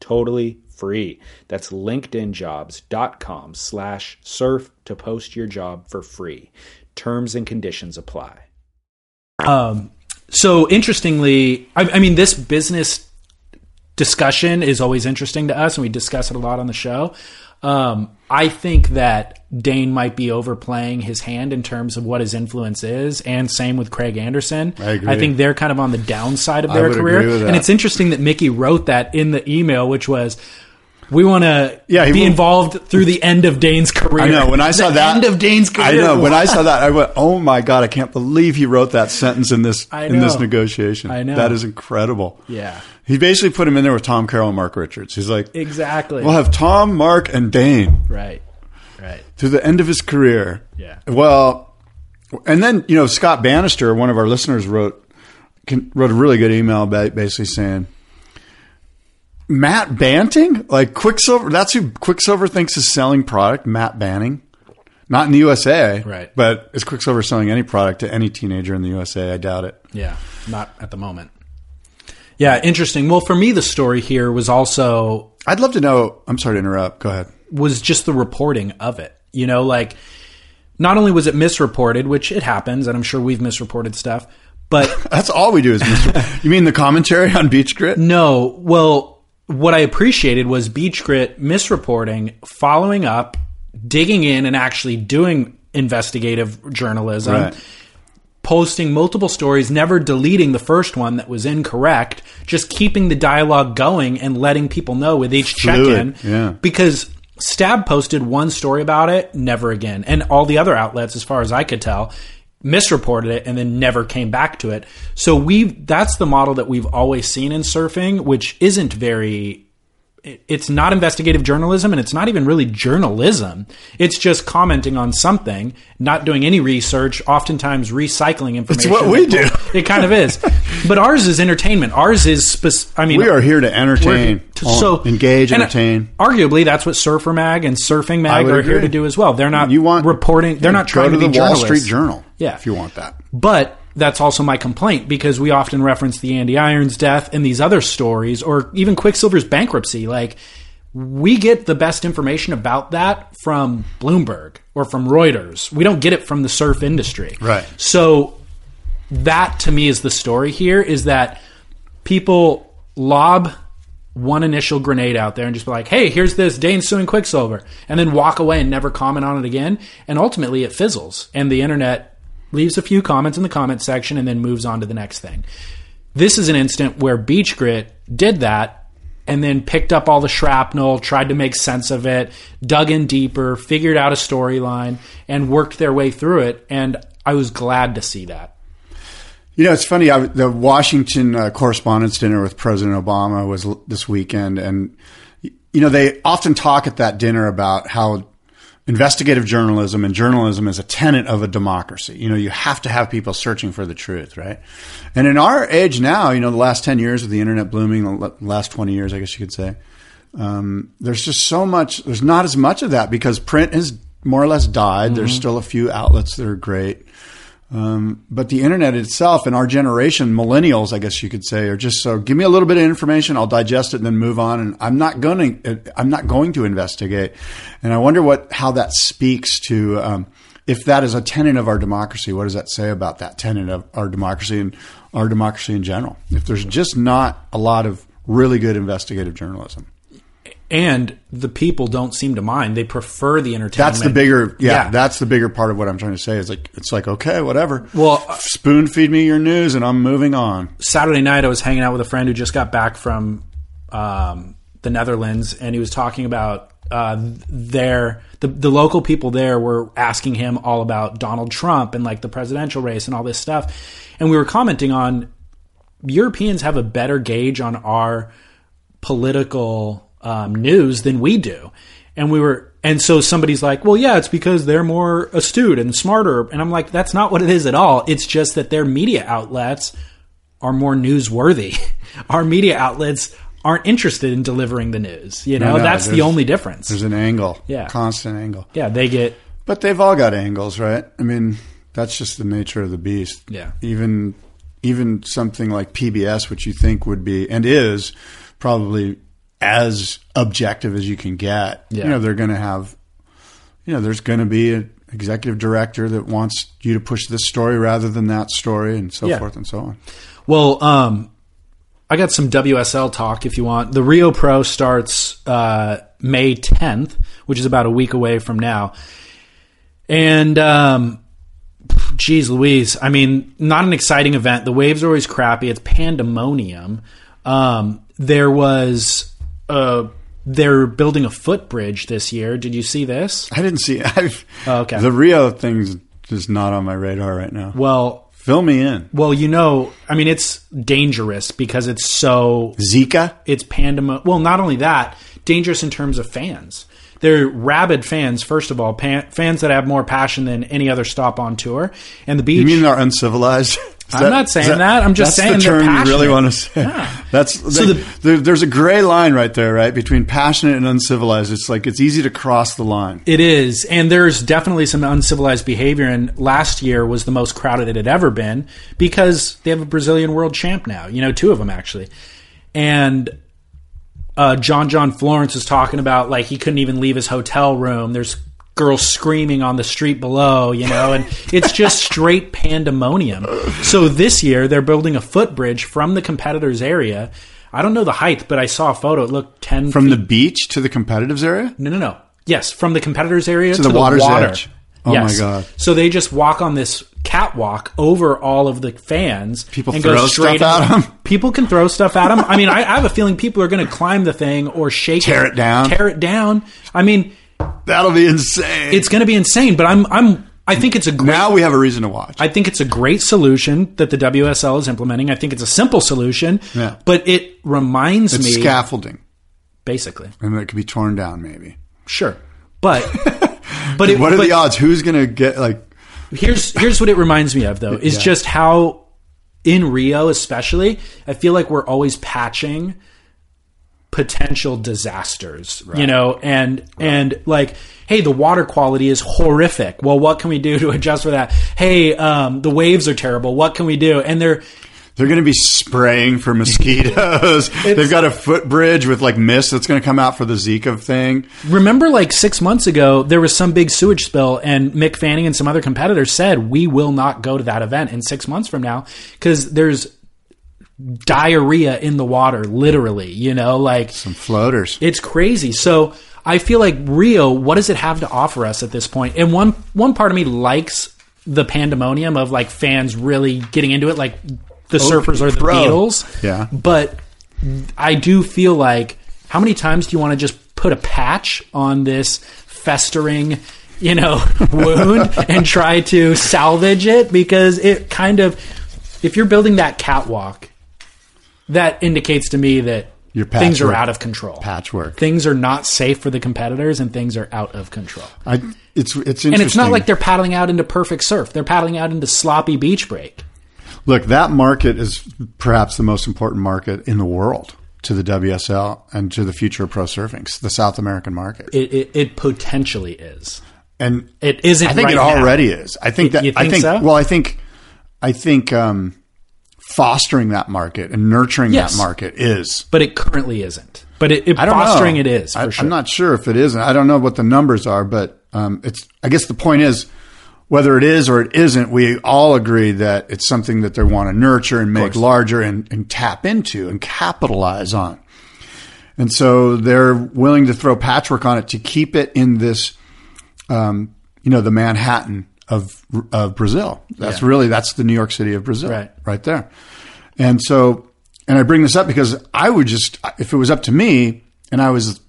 totally free. That's linkedinjobs.com slash surf to post your job for free. Terms and conditions apply. Um, so interestingly, I, I mean, this business discussion is always interesting to us and we discuss it a lot on the show. Um, I think that Dane might be overplaying his hand in terms of what his influence is, and same with Craig Anderson. I agree. I think they're kind of on the downside of their career, agree with that. and it's interesting that Mickey wrote that in the email, which was. We want to Yeah, be will- involved through the end of Dane's career. I know. When I [LAUGHS] saw The that, end of Dane's career. I know. When I saw [LAUGHS] that, I went, "Oh my god! I can't believe he wrote that sentence in this in this negotiation. I know. That is incredible. Yeah. He basically put him in there with Tom Carroll and Mark Richards. He's like, exactly "We'll have Tom, Mark, and Dane right, right. to the end of his career." Yeah. Well, and then you know Scott Bannister, one of our listeners, wrote can, wrote a really good email basically saying. Matt Banting, like Quiksilver. That's who Quiksilver thinks is selling product. Matt Banting, not in the USA, Right. But is Quiksilver selling any product to any teenager in the USA? I doubt it. Yeah, not at the moment. Yeah, interesting. Well, for me, the story here was also I'd love to know. I'm sorry to interrupt. Go ahead. Was just the reporting of it. You know, like not only was it misreported, which it happens, and I'm sure we've misreported stuff, but [LAUGHS] That's all we do is Mr. [LAUGHS] you mean the commentary on Beach Grit? no. Well, what I appreciated was Beach Grit misreporting, following up, digging in, and actually doing investigative journalism. Right. posting multiple stories, never deleting the first one that was incorrect, just keeping the dialogue going and letting people know with each check in. Yeah. Because Stab posted one story about it, never again. And all the other outlets, as far as I could tell, misreported it and then never came back to it. So we that's the model that we've always seen in surfing, which isn't very it's not investigative journalism and it's not even really journalism. It's just commenting on something, not doing any research, oftentimes recycling information. It's what we do. It kind of is. But ours is entertainment. Ours is spec- I mean We are here to entertain, to- so engage, entertain. Arguably, that's what Surfer Mag and Surfing Mag are here to do as well. They're not You want reporting. They're not trying to, to, be the Wall. Street Journal. Yeah. if you want that. But that's also my complaint because we often reference the Andy Irons death and these other stories, or even Quiksilver's bankruptcy. Like, we get the best information about that from Bloomberg or from Reuters. We don't get it from the surf industry. Right. So, that to me is the story here is that people lob one initial grenade out there and just be like, hey, here's this Dane suing Quiksilver, and then walk away and never comment on it again. And ultimately, it fizzles, and the internet leaves a few comments in the comment section and then moves on to the next thing. This is an instant where Beach Grit did that and then picked up all the shrapnel, tried to make sense of it, dug in deeper, figured out a storyline, and worked their way through it. And I was glad to see that. You know, it's funny. I, the Washington uh, Correspondents' Dinner with President Obama was l- this weekend, and you know they often talk at that dinner about how investigative journalism and journalism is a tenet of a democracy. You know, you have to have people searching for the truth, right? And in our age now, you know, the last ten years of the internet blooming, the last twenty years, I guess you could say, um, there's just so much. There's not as much of that because print has more or less died. There's still a few outlets that are great. Um, but the internet itself and our generation, millennials, I guess you could say, are just so. Give me a little bit of information, I'll digest it, and then move on. And I'm not going to. I'm not going to investigate. And I wonder what how that speaks to. Um, if that is a tenet of our democracy, what does that say about that tenet of our democracy and our democracy in general? If there's just not a lot of really good investigative journalism. And the people don't seem to mind. They prefer the entertainment. That's the bigger, yeah, yeah, That's the bigger part of what I'm trying to say. Is like it's like okay, whatever. Well, uh, spoon feed me your news, and I'm moving on. Saturday night, I was hanging out with a friend who just got back from um, the Netherlands, and he was talking about uh, their the the local people there were asking him all about Donald Trump and like the presidential race and all this stuff, and we were commenting on Europeans have a better gauge on our political um, news than we do. And we were, and so somebody's like, well, yeah, it's because they're more astute and smarter. And I'm like, that's not what it is at all. It's just that their media outlets are more newsworthy. [LAUGHS] Our media outlets aren't interested in delivering the news. You know, no, no, that's the only difference. There's an angle. Yeah. Constant angle. Yeah. They get. But they've all got angles, right? I mean, that's just the nature of the beast. Yeah. Even, even something like PBS, which you think would be and is probably as objective as you can get. Yeah. You know, they're going to have, you know, there's going to be an executive director that wants you to push this story rather than that story, and so yeah. forth and so on. Well, um, I got some WSL talk if you want. The Rio Pro starts uh, May 10th, which is about a week away from now. And, um, geez Louise, I mean, not an exciting event. The waves are always crappy. It's pandemonium. Um, there was uh, they're building a footbridge this year. Did you see this? I didn't see. [LAUGHS] I've, oh, okay. The Rio thing's just not on my radar right now. Well, fill me in. Well, you know, I mean, it's dangerous because it's so Zika. It's pandemonium. Well, not only that, dangerous in terms of fans. They're rabid fans, first of all, pan- fans that have more passion than any other stop on tour. And the beach. You mean they're uncivilized? [LAUGHS] I'm that, not saying that, that, I'm just saying the term you really want to say. Yeah. [LAUGHS] That's so the, there, there's a gray line right there, right, between passionate and uncivilized. It's like it's easy to cross the line. It is, and there's definitely some uncivilized behavior. And last year was the most crowded it had ever been because they have a Brazilian world champ now. You know, two of them actually, and uh, John John Florence was talking about like he couldn't even leave his hotel room. There's girls screaming on the street below, you know, and it's just straight [LAUGHS] pandemonium. So this year they're building a footbridge from the competitors area. I don't know the height, but I saw a photo. It looked ten from feet. the beach to the competitors area. No, no, no. Yes, from the competitors area to, to the, the water's water. edge. Oh yes. my god! So they just walk on this catwalk over all of the fans. People and throw go straight stuff at them. [LAUGHS] People can throw stuff at them. I mean, I, I have a feeling people are going to climb the thing or shake tear it, it down, tear it down. I mean, That'll be insane. It's going to be insane, but I'm I'm I think it's a great, now we have a reason to watch. I think it's a great solution that the WSL is implementing. I think it's a simple solution, yeah. but it reminds it's me scaffolding, basically, and it could be torn down, maybe. Sure, but [LAUGHS] but it, what are but the odds? Who's going to get like? Here's here's what it reminds me of though is yeah. just how in Rio, especially, I feel like we're always patching potential disasters, right. you know, and right. and like, hey, the water quality is horrific. Well, what can we do to adjust for that? Hey, um, the waves are terrible. What can we do? And they're they're going to be spraying for mosquitoes. [LAUGHS] They've got a footbridge with like mist that's going to come out for the Zika thing. Remember, like six months ago, there was some big sewage spill, and Mick Fanning and some other competitors said we will not go to that event in six months from now because there's diarrhea in the water, literally, you know, like some floaters. It's crazy. So I feel like Rio, what does it have to offer us at this point? And one one part of me likes the pandemonium of like fans really getting into it, like the oh, surfers or the pro. Beatles. Yeah. But I do feel like how many times do you want to just put a patch on this festering you know [LAUGHS] wound and try to salvage it because it kind of if you're building that catwalk that indicates to me that things are out of control. Patchwork. Things are not safe for the competitors, and things are out of control. I, it's it's and it's not like they're paddling out into perfect surf. They're paddling out into sloppy beach break. Look, that market is perhaps the most important market in the world to the WSL and to the future of pro surfing. The South American market. It, it, it potentially is. and It isn't I think right it now. already is. I think that I think think so? well, I think I think um, fostering that market and nurturing Yes. that market is. but it currently isn't. But it, it I don't fostering know. it is for I, sure. I'm not sure if it isn't. I don't know what the numbers are, but um, it's. I guess the point is, whether it is or it isn't, we all agree that it's something that they want to nurture and make larger and, and tap into and capitalize on. And so they're willing to throw patchwork on it to keep it in this, um, you know, the Manhattan of of Brazil. That's Yeah. really that's the New York City of Brazil, Right. right there. And so, and I bring this up because I would just, if it was up to me, and I was,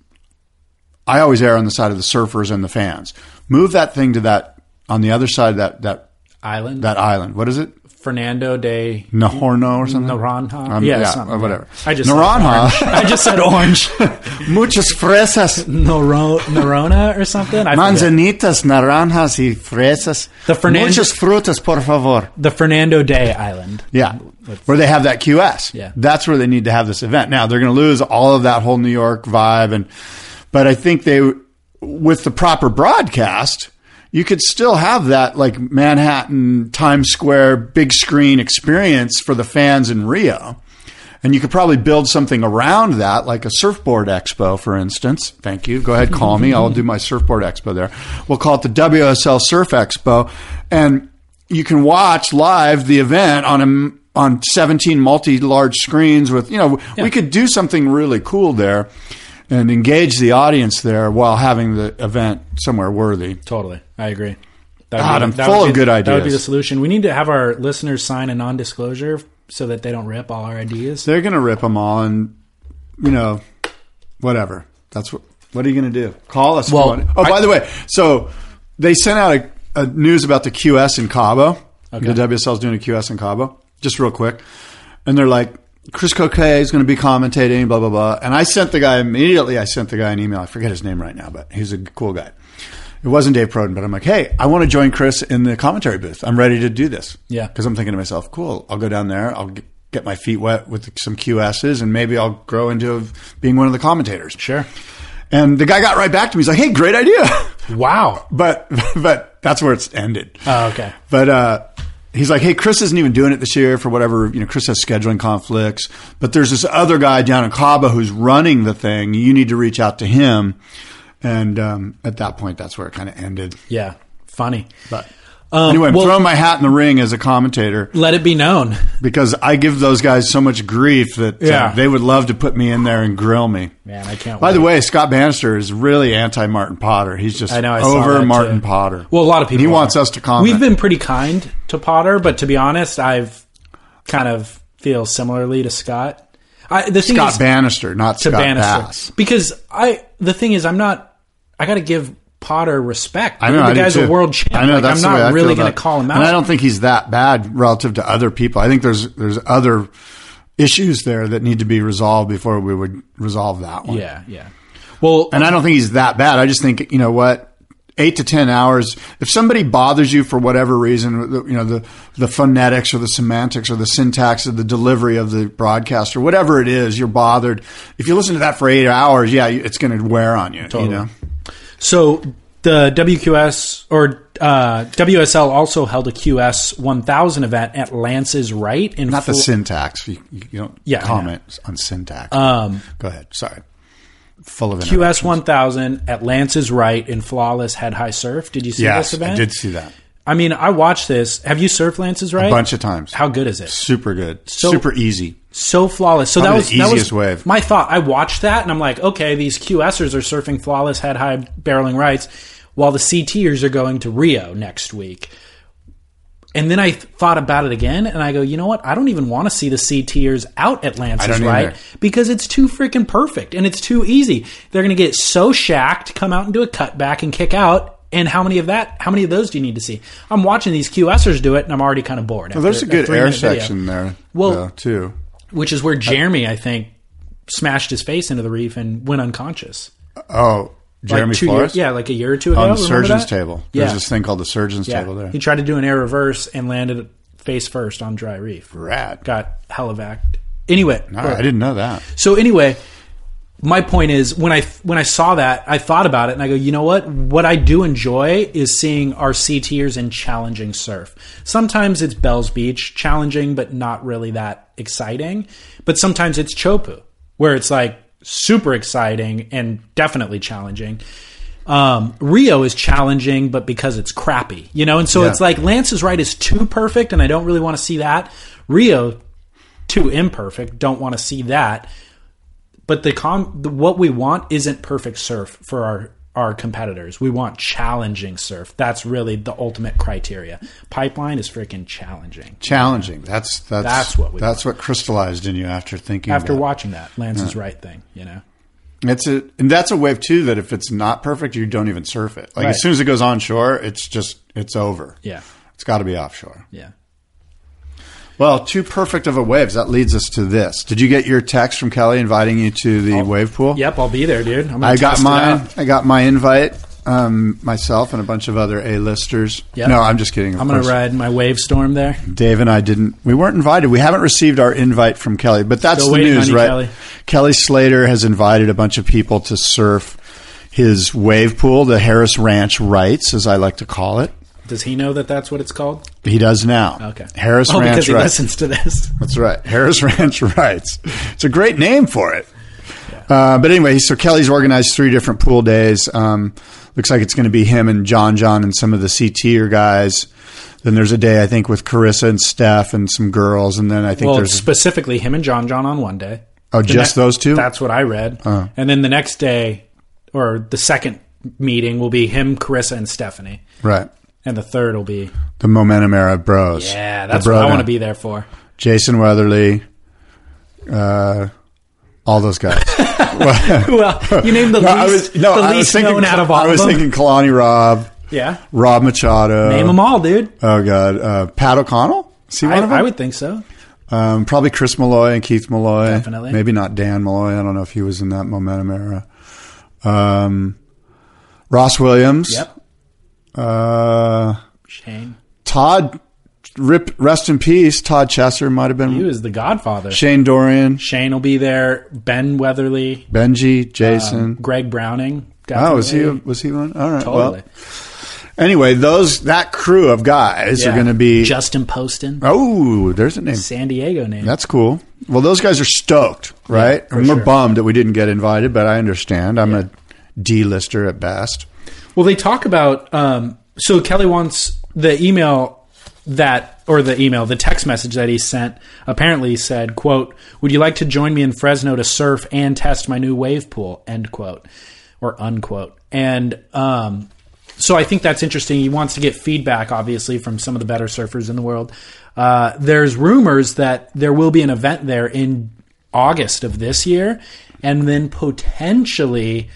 I always err on the side of the surfers and the fans. Move that thing to that on the other side of that that Island. that island. What is it? Fernando de Nahorno or something? Naranja. Um, yeah, yeah, something. or whatever. I just Naranja. I just said orange. [LAUGHS] Muchas fresas. Noro, Narona or something. I forget. Manzanitas, naranjas y fresas. The Fernan- Muchas frutas, por favor. The Fernando Day Island. Yeah. Where they have that QS. Yeah. That's where they need to have this event. Now they're going to lose all of that whole New York vibe and but I think they with the proper broadcast, you could still have that like Manhattan Times Square big screen experience for the fans in Rio. And you could probably build something around that, like a surfboard expo, for instance. Thank you. Go ahead, call me. I'll do my surfboard expo there. We'll call it the WSL Surf Expo. And you can watch live the event on a, on 17 multi large screens with, you know, we could do something really cool there and engage the audience there while having the event somewhere worthy. Totally. I agree. That God, I'm that full be, of good That would be the solution. We need to have our listeners sign a non-disclosure so that they don't rip all our ideas. They're going to rip them all and, you know, whatever. That's what, what are you going to do? Call us. Well, oh, by the way, so they sent out a, a news about the QS in Cabo. Okay. The WSL is doing a QS in Cabo, just real quick. And they're like, Chris Cote is going to be commentating, blah, blah, blah. And I sent the guy immediately, I sent the guy an email. I forget his name right now, but he's a cool guy. It wasn't Dave Prodan, but I'm like, hey, I want to join Chris in the commentary booth. I'm ready to do this. Yeah. Because I'm thinking to myself, cool, I'll go down there, I'll get, my feet wet with some QSs, and maybe I'll grow into being one of the commentators. Sure. And the guy got right back to me. He's like, hey, great idea. Wow. [LAUGHS] but, but that's where it's ended. Oh, okay. But uh, he's like, hey, Chris isn't even doing it this year for whatever, you know, Chris has scheduling conflicts. But there's this other guy down in Cabo who's running the thing. You need to reach out to him. And um, at that point, that's where it kind of ended. Yeah. Funny. But Um, anyway, I'm well- throwing my hat in the ring as a commentator Let it be known. because I give those guys so much grief that uh, they would love to put me in there and grill me. Man, I can't By wait. the way, Scott Bannister is really anti Martin Potter. He's just I know, I over Martin too. Potter. Well, a lot of people. He are. wants us to comment. We've been pretty kind to Potter, but to be honest, I've kind of feel similarly to Scott. I, the thing Scott is, Bannister, not to Scott Bannister Bass. because I. The thing is, I'm not. I got to give Potter respect. I know the I guy's a world champ. I know Like, that's I'm the way not really going to call him out. And I don't think he's that bad relative to other people. I think there's there's other issues there that need to be resolved before we would resolve that one. yeah, yeah. Well, And I don't think he's that bad. I just think you know what. Eight to ten hours. If somebody bothers you for whatever reason, the- you know the the phonetics or the semantics or the syntax or the delivery of the broadcast or whatever it is, you're bothered. If you listen to that for eight hours, yeah, it's going to wear on you. You know, So the WQS or uh, WSL also held a QS 1000 event at Lance's Right in not the syntax. You, you don't Yeah, comment on syntax. Um, Go ahead. Sorry. Full of QS 1000 at Lance's Right in Flawless Head High Surf. Did you see Yes, this event? I did see that I mean, I watched this. Have you surfed Lance's Right? a bunch of times. How good is it? Super good. So- Super easy. So flawless. So Probably that was the that was easiest wave. my thought. I watched that and I'm like, okay, these QSers are surfing flawless head high barreling rights, while the CTers are going to Rio next week. And then I thought about it again, and I go, you know what? I don't even want to see the C tiers out at Lance's right because it's too freaking perfect and it's too easy. They're going to get so shacked, come out and do a cutback and kick out. And how many of that? How many of those do you need to see? I'm watching these QSers do it, and I'm already kind of bored. Well, there's a good air three-minute video section there, Well- though, too. Which is where Jeremy, I think, smashed his face into the reef and went unconscious. Oh, Jeremy like Flores? Years, yeah, like a year or two ago. On the surgeon's that? table. There's this thing called the surgeon's Yeah. table there. He tried to do an air reverse and landed face first on dry reef. Rad. Got helivac. Anyway, No, I didn't know that. so anyway, my point is when I when I saw that, I thought about it and I go, you know what? What I do enjoy is seeing our C tiers in challenging surf. Sometimes it's Bells Beach, challenging but not really that exciting. But sometimes it's Teahupoo, where it's like super exciting and definitely challenging. Um, Rio is challenging, but because it's crappy, you know, and so Yeah. it's like Lance's right is too perfect, and I don't really want to see that. Rio too imperfect, don't want to see that but the com the, what we want isn't perfect surf for our our competitors. We want challenging surf. That's really the ultimate criteria. Pipeline is freaking challenging. Challenging. That's that's That's what we that's what crystallized in you after thinking. After watching that, Lance's is right thing, you know. It's a and that's a wave too that if it's not perfect, you don't even surf it. Like Right. as soon as it goes onshore, it's just it's over. Yeah. It's got to be offshore. Yeah. Well, too perfect of a waves. That leads us to this. Did you get your text from Kelly inviting you to the wave pool? Yep, I'll be there, dude. I'm I got mine. I got my invite. Um, myself and a bunch of other A-listers. Yep. No, I'm just kidding. I'm gonna ride my Wavestorm there. Dave and I didn't. We weren't invited. We haven't received our invite from Kelly, but that's Still the news, right? Kelly. Kelly Slater has invited a bunch of people to surf his wave pool, the Harris Ranch Rights, as I like to call it. Does he know that that's what it's called? He does now. Okay. Harris oh, Ranch because he Rights. listens to this. [LAUGHS] That's right. Harris Ranch Rights. It's a great name for it. Uh, but anyway, so Kelly's organized three different pool days. Um, looks like it's going to be him and John John and some of the CTer guys. Then there's a day I think with Carissa and Steph and some girls, and then I think Well, there's specifically him and John John on one day. oh The just ne- those two. That's what I read. And then the next day, or the second meeting, will be him, Carissa, and Stephanie. right. And the third will be The Momentum Era Bros. yeah, that's bro what I want to be there for. Jason Weatherly, uh, all those guys. [LAUGHS] [LAUGHS] well, you named the No, I least, was no, the I was least thinking. known out of all I was of thinking Kalani Robb, yeah, Rob Machado. name them all, dude. Oh God, uh, Pat O'Connell. See one I, of them? I would think so. Um, probably Chris Malloy and Keith Malloy. Definitely. Maybe not Dan Malloy. I don't know if he was in that momentum era. Um, Ross Williams. Yep, Uh, Shane. Todd. Rip. Rest in peace. Todd Chesser might have been. He was the Godfather. Shane Dorian. Shane will be there. Ben Weatherly, Benji. Jason. Greg Browning. oh, was he? definitely. Was he one? All right. Totally. Well, anyway, those that crew of guys Yeah. are going to be. Justin Poston, oh, there's a name. San Diego name. That's cool. Well, those guys are stoked, right? and we're sure. bummed that we didn't get invited, but I understand. I'm a D-lister at best. Well, they talk about. Um, so Kelly wants the email that, or the email, the text message that he sent. Apparently said, "quote Would you like to join me in Fresno to surf and test my new wave pool?" End quote, or unquote. And um, so I think that's interesting. He wants to get feedback, obviously, from some of the better surfers in the world. Uh, there's rumors that there will be an event there in August of this year, and then potentially,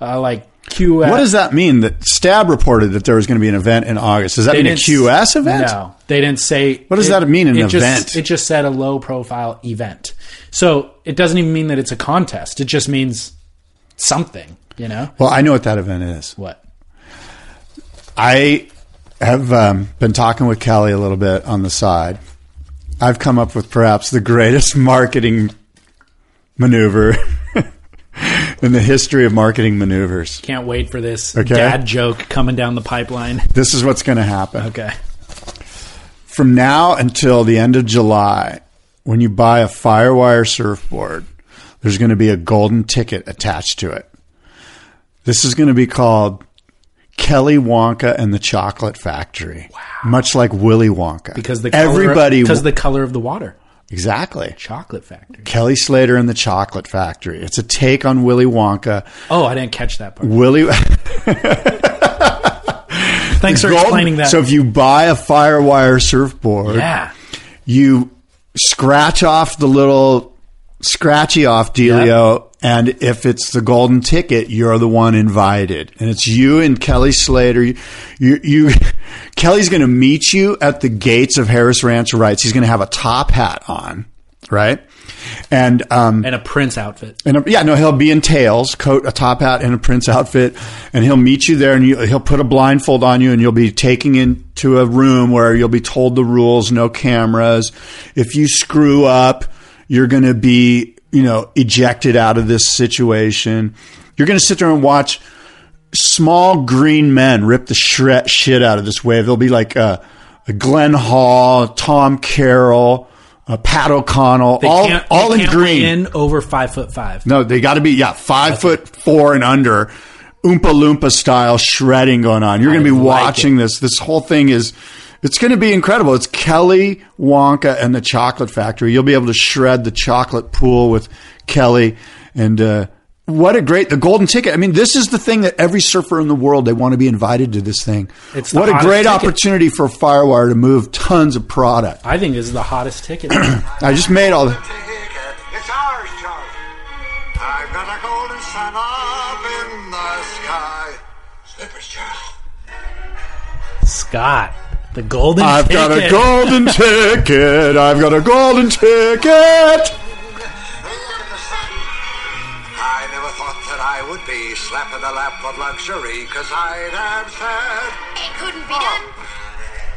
uh, like QS. What does that mean? That Stab reported that there was going to be an event in August. Does that They mean a QS event? No, they didn't say. What does that mean, an it just- event? it just said a low profile event. So it doesn't even mean that it's a contest. It just means something. You know Well, I know what that event is. what? I have um, been talking with Kelly a little bit on the side. I've come up with perhaps the greatest [LAUGHS] marketing maneuver in the history of marketing maneuvers. Can't wait for this Okay. dad joke coming down the pipeline. This is what's going to happen. Okay. From now until the end of July, when you buy a Firewire surfboard, there's going to be a golden ticket attached to it. This is going to be called Kelly Wonka and the Chocolate Factory. Wow. Much like Willy Wonka. Because the color, everybody because the color of the water. Exactly. Chocolate factory. Kelly Slater and the Chocolate Factory. It's a take on Willy Wonka. Oh, I didn't catch that part. Willy [LAUGHS] Thanks for Golden- explaining that. So if you buy a Firewire surfboard, yeah. you scratch off the little scratchy off dealio and if it's the golden ticket you're the one invited. And it's you and kelly slater. You, you, you [LAUGHS] kelly's going to meet you at the gates of harris ranch rights. He's going to have a top hat on right? And um And a Prince outfit. and a, yeah, no, he'll be in tails, coat, a top hat, and a prince outfit, and he'll meet you there, and you, he'll put a blindfold on you, and you'll be taken into a room where you'll be told the rules, no cameras. If you screw up, you're going to be you know, ejected out of this situation. You're going to sit there and watch small green men rip the shred, shit out of this wave. There'll be like uh, Glenn Hall, Tom Carroll, uh, Pat O'Connell, They all all they in can't green. in over five foot five. No, they got to be yeah five foot four and under, Oompa Loompa style shredding going on. You're going to be like watching this. This whole thing is. It's going to be incredible. It's Kelly Wonka and the Chocolate Factory. You'll be able to shred the chocolate pool with Kelly, and uh, what a great the golden ticket. I mean, this is the thing that every surfer in the world they want to be invited to this thing. It's what a great ticket. opportunity for Firewire to move tons of product. I think this is the hottest ticket. [CLEARS THROAT] I just made all. the ticket. It's ours, Charlie. I've got a golden sun up in the sky. Slippers, Charlie. Scott, the golden I've ticket. got a golden ticket. I've got a golden ticket. Look at the sun. I never thought that I would be slapping the lap of luxury, cause I'd have said, It couldn't be done.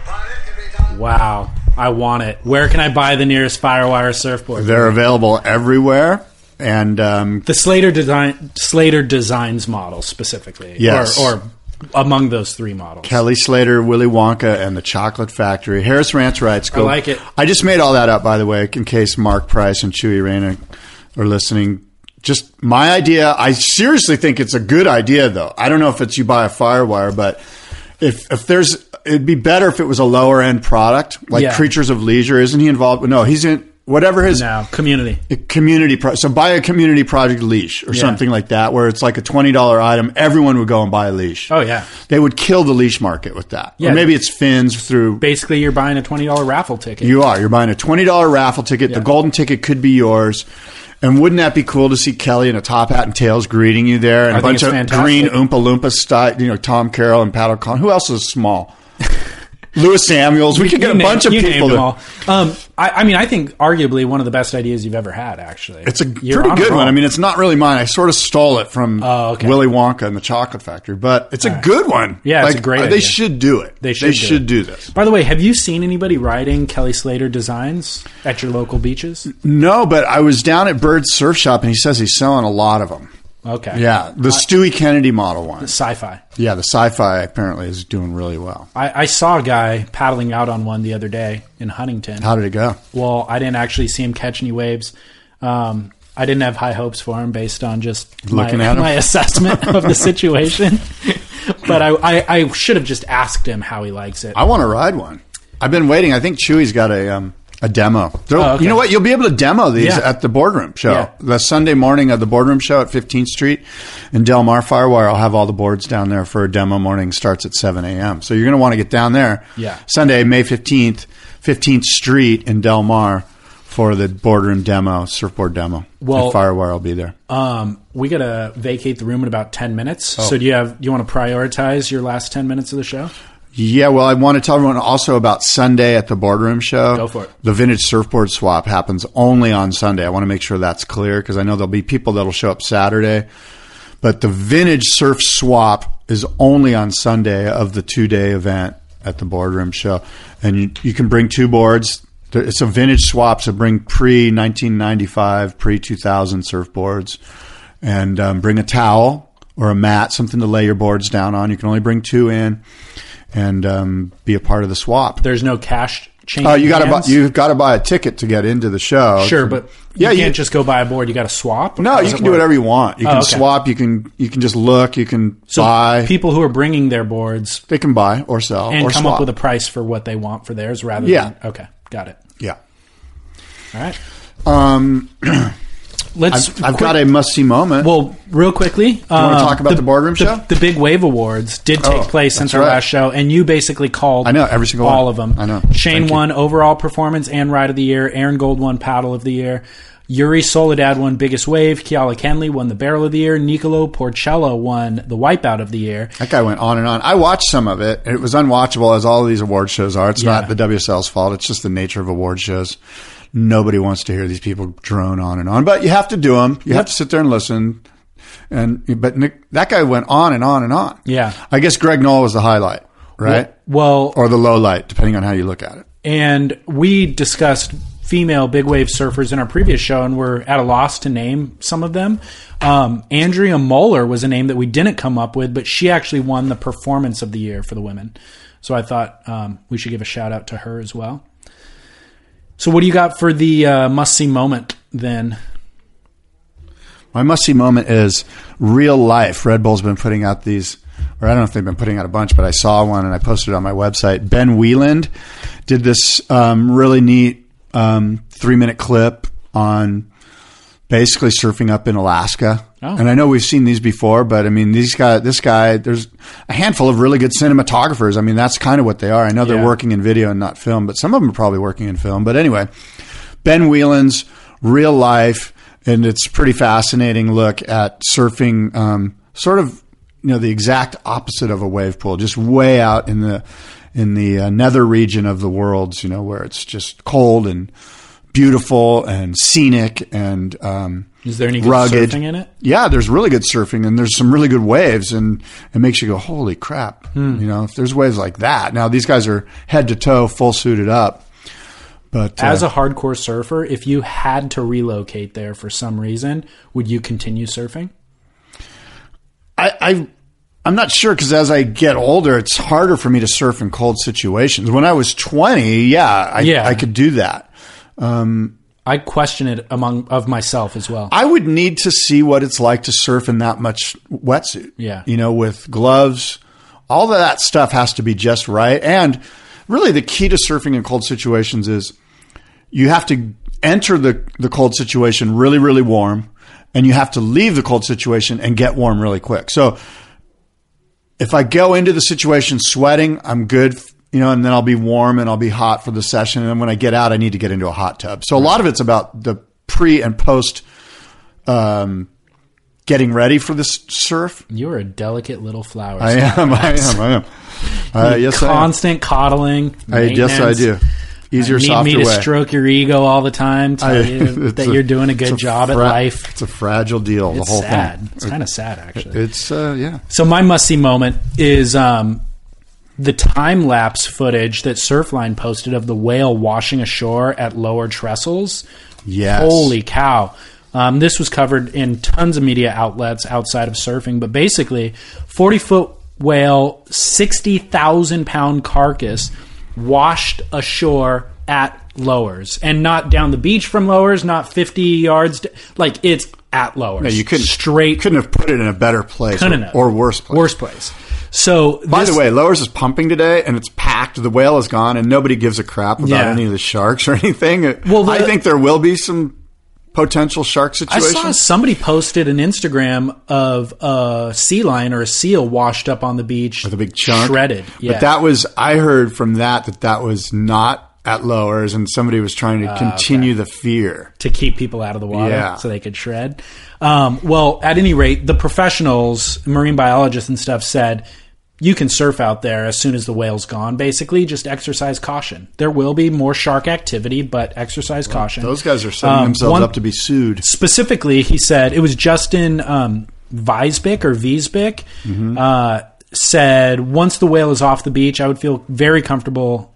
but it can be done. Wow, I want it. Where can I buy the nearest Firewire surfboard? They're available everywhere, and um, The Slater design Slater designs model specifically, Yes. or, or among those three models. Kelly Slater, Willy Wonka, and the Chocolate Factory. Harris Ranch Rights. Go. I like it. I just made all that up, by the way, in case Mark Price and Chewy Rayna are listening. Just my idea. I seriously think it's a good idea, though. I don't know if it's you buy a Firewire, but if if there's, it'd be better if it was a lower end product like Yeah. Creatures of Leisure. Isn't he involved? No, he's in whatever his now community. community pro- so buy a community project leash or Yeah. something like that where it's like a $20 item everyone would go and buy a leash Oh yeah, they would kill the leash market with that Yeah. or maybe it's fins through basically you're buying a twenty dollar raffle ticket. you are you're buying a $20 raffle ticket the golden ticket could be yours and wouldn't that be cool to see Kelly in a top hat and tails greeting you there and I a bunch of fantastic. green Oompa Loompa style, you know, Tom Carroll and Pat O'Connell. Who else is small? Lewis Samuels. We could get You a bunch of you people. to- all. Um, I, I mean, I think arguably one of the best ideas you've ever had. Actually, It's a You're pretty good one. I mean, it's not really mine. I sort of stole it from Oh, okay. Willy Wonka and the Chocolate Factory, but it's a good one. Yeah, it's like, a great They idea. should do it. They should do do, it. this. By the way, have you seen anybody riding Kelly Slater designs at your local beaches? No, but I was down at Bird's Surf Shop, and he says he's selling a lot of them. Okay, Yeah, the Stewie Kennedy model one. The sci-fi. Yeah, the sci-fi apparently is doing really well. I, I saw a guy paddling out on one the other day in Huntington. How did it go? Well, I didn't actually see him catch any waves. Um, I didn't have high hopes for him based on just Looking my, at him? my assessment of the situation. [LAUGHS] but I, I, I should have just asked him how he likes it. I want to ride one. I've been waiting. I think Chewy's got a um, a demo. Oh, okay. You know what? You'll be able to demo these Yeah. at the boardroom show. Yeah. The Sunday morning at the boardroom show at 15th Street in Del Mar Firewire. I'll have all the boards down there for a demo morning. Starts at 7 a.m. So you're going to want to get down there. Yeah. Sunday, May 15th, 15th Street in Del Mar for the boardroom demo, surfboard demo. Well- and Firewire will be there. Um, we gotta vacate the room in about ten minutes. Oh. So do you have? Do you want to prioritize your last ten minutes of the show? Yeah, well, I want to tell everyone also about Sunday at the boardroom show. Go for it. The vintage surfboard swap happens only on Sunday. I want to make sure that's clear because I know there'll be people that'll show up Saturday. But the vintage surf swap is only on Sunday of the two day event at the boardroom show. And you, you can bring two boards. It's a vintage swap, so bring pre 1995, pre 2000 surfboards and um, bring a towel or a mat, something to lay your boards down on. You can only bring two in and um, be a part of the swap. There's no cash change. Oh, you got to buy. You've got to buy a ticket to get into the show. Sure, but Yeah, you you- can't just go buy a board. You got to swap. no, you can do whatever you want. You Oh, can okay. swap. You can you can just look. You can So buy. people who are bringing their boards they can buy or sell and or come swap. up with a price for what they want for theirs, rather Yeah. than okay, got it. yeah. All right, Um, [CLEARS THROAT] let's. I've, I've got a must see moment. Well, real quickly, you wanna uh, talk about the boardroom show? The Big Wave Awards did take Oh, place since our right. last show, and you basically called. I know, every single all one. of them. I know. Shane Thank you. won overall performance and ride of the year. Aaron Gold won paddle of the year. Yuri Soledad won biggest wave. Kiala Kenley won the barrel of the year. Nicola Porcella won the wipeout of the year. that guy went on and on. I watched some of it. It was unwatchable, as all of these award shows are. It's Yeah. not the WSL's fault. It's just the nature of award shows. Nobody wants to hear these people drone on and on, but you have to do them. You have to sit there and listen. And but Nick, that guy went on and on and on. Yeah. I guess Greg Noll was the highlight, right? Well, or the low light, depending on how you look at it. and we discussed female big wave surfers in our previous show, and we're at a loss to name some of them. Um, Andrea Moeller was a name that we didn't come up with, but she actually won the performance of the year for the women. So I thought um, we should give a shout out to her as well. So, what do you got for the uh, must see moment then? My must see moment is real life. Red Bull's been putting out these, or I don't know if they've been putting out a bunch, but I saw one and I posted it on my website. Ben Weiland did this um, really neat um, three minute clip on basically surfing up in Alaska. Oh. And I know we've seen these before, but I mean, these guy, this guy, there's a handful of really good cinematographers. I mean, that's kind of what they are. I know they're Yeah. working in video and not film, but some of them are probably working in film. But anyway, Ben Weiland's real life, and it's pretty fascinating look at surfing, um, sort of, you know, the exact opposite of a wave pool, just way out in the in the uh, nether region of the worlds, you know, where it's just cold and beautiful and scenic and um, Is there any good rugged. surfing in it? Yeah, there's really good surfing and there's some really good waves, and it makes you go, "Holy crap!" Hmm. You know, if there's waves like that. Now these guys are head to toe, full suited up. But uh, As a hardcore surfer, if you had to relocate there for some reason, would you continue surfing? I, I I'm not sure because as I get older, it's harder for me to surf in cold situations. When I was 20, yeah, I, Yeah. I could do that. Um, I question it among of myself as well. I would need to see what it's like to surf in that much wetsuit. Yeah. You know, with gloves, all of that stuff has to be just right. And really, the key to surfing in cold situations is you have to enter the, the cold situation really, really warm, and you have to leave the cold situation and get warm really quick. So if I go into the situation sweating, I'm good, you know, and then I'll be warm and I'll be hot for the session. And then when I get out, I need to get into a hot tub. So a lot of it's about the pre and post um, getting ready for this surf. You're a delicate little flower. I am, I am, I am. Uh, yes, I am. Constant coddling. I, yes, I do. Easier, Need softer me to way. stroke your ego all the time, tell I- you [LAUGHS] that a- you're doing a good it's job at life. It's a fragile deal. It's the whole sad. thing. It's kind of sad, actually. It's uh, yeah. So my must see moment is um, the time lapse footage that Surfline posted of the whale washing ashore at Lower Trestles. Yes. Holy cow! Um, this was covered in tons of media outlets outside of surfing, but basically, forty foot whale, sixty thousand pound carcass washed ashore at Lowers, and not down the beach from Lowers, not fifty yards. d- like it's at Lowers. Yeah, you couldn't straight couldn't have put it in a better place or, or worse place. Worse place. So By this- the way, Lowers is pumping today, and it's packed. The whale is gone, and nobody gives a crap about Yeah. any of the sharks or [LAUGHS] anything. Well, the- I think there will be some potential shark I saw somebody posted an Instagram of a sea lion or a seal washed up on the beach with a big chunk, shredded. Yeah. But that was I heard from that that that was not at Lowers, and somebody was trying to continue the fear. to keep people out of the water Yeah. so they could shred. Um, well, at any rate, the professionals, marine biologists and stuff said you can surf out there as soon as the whale's gone. Basically, just exercise caution. There will be more shark activity, but exercise caution. Those guys are setting Um, themselves one- up to be sued. specifically, he said it was Justin um, Weisbick or Wiesbick uh, said once the whale is off the beach, I would feel very comfortable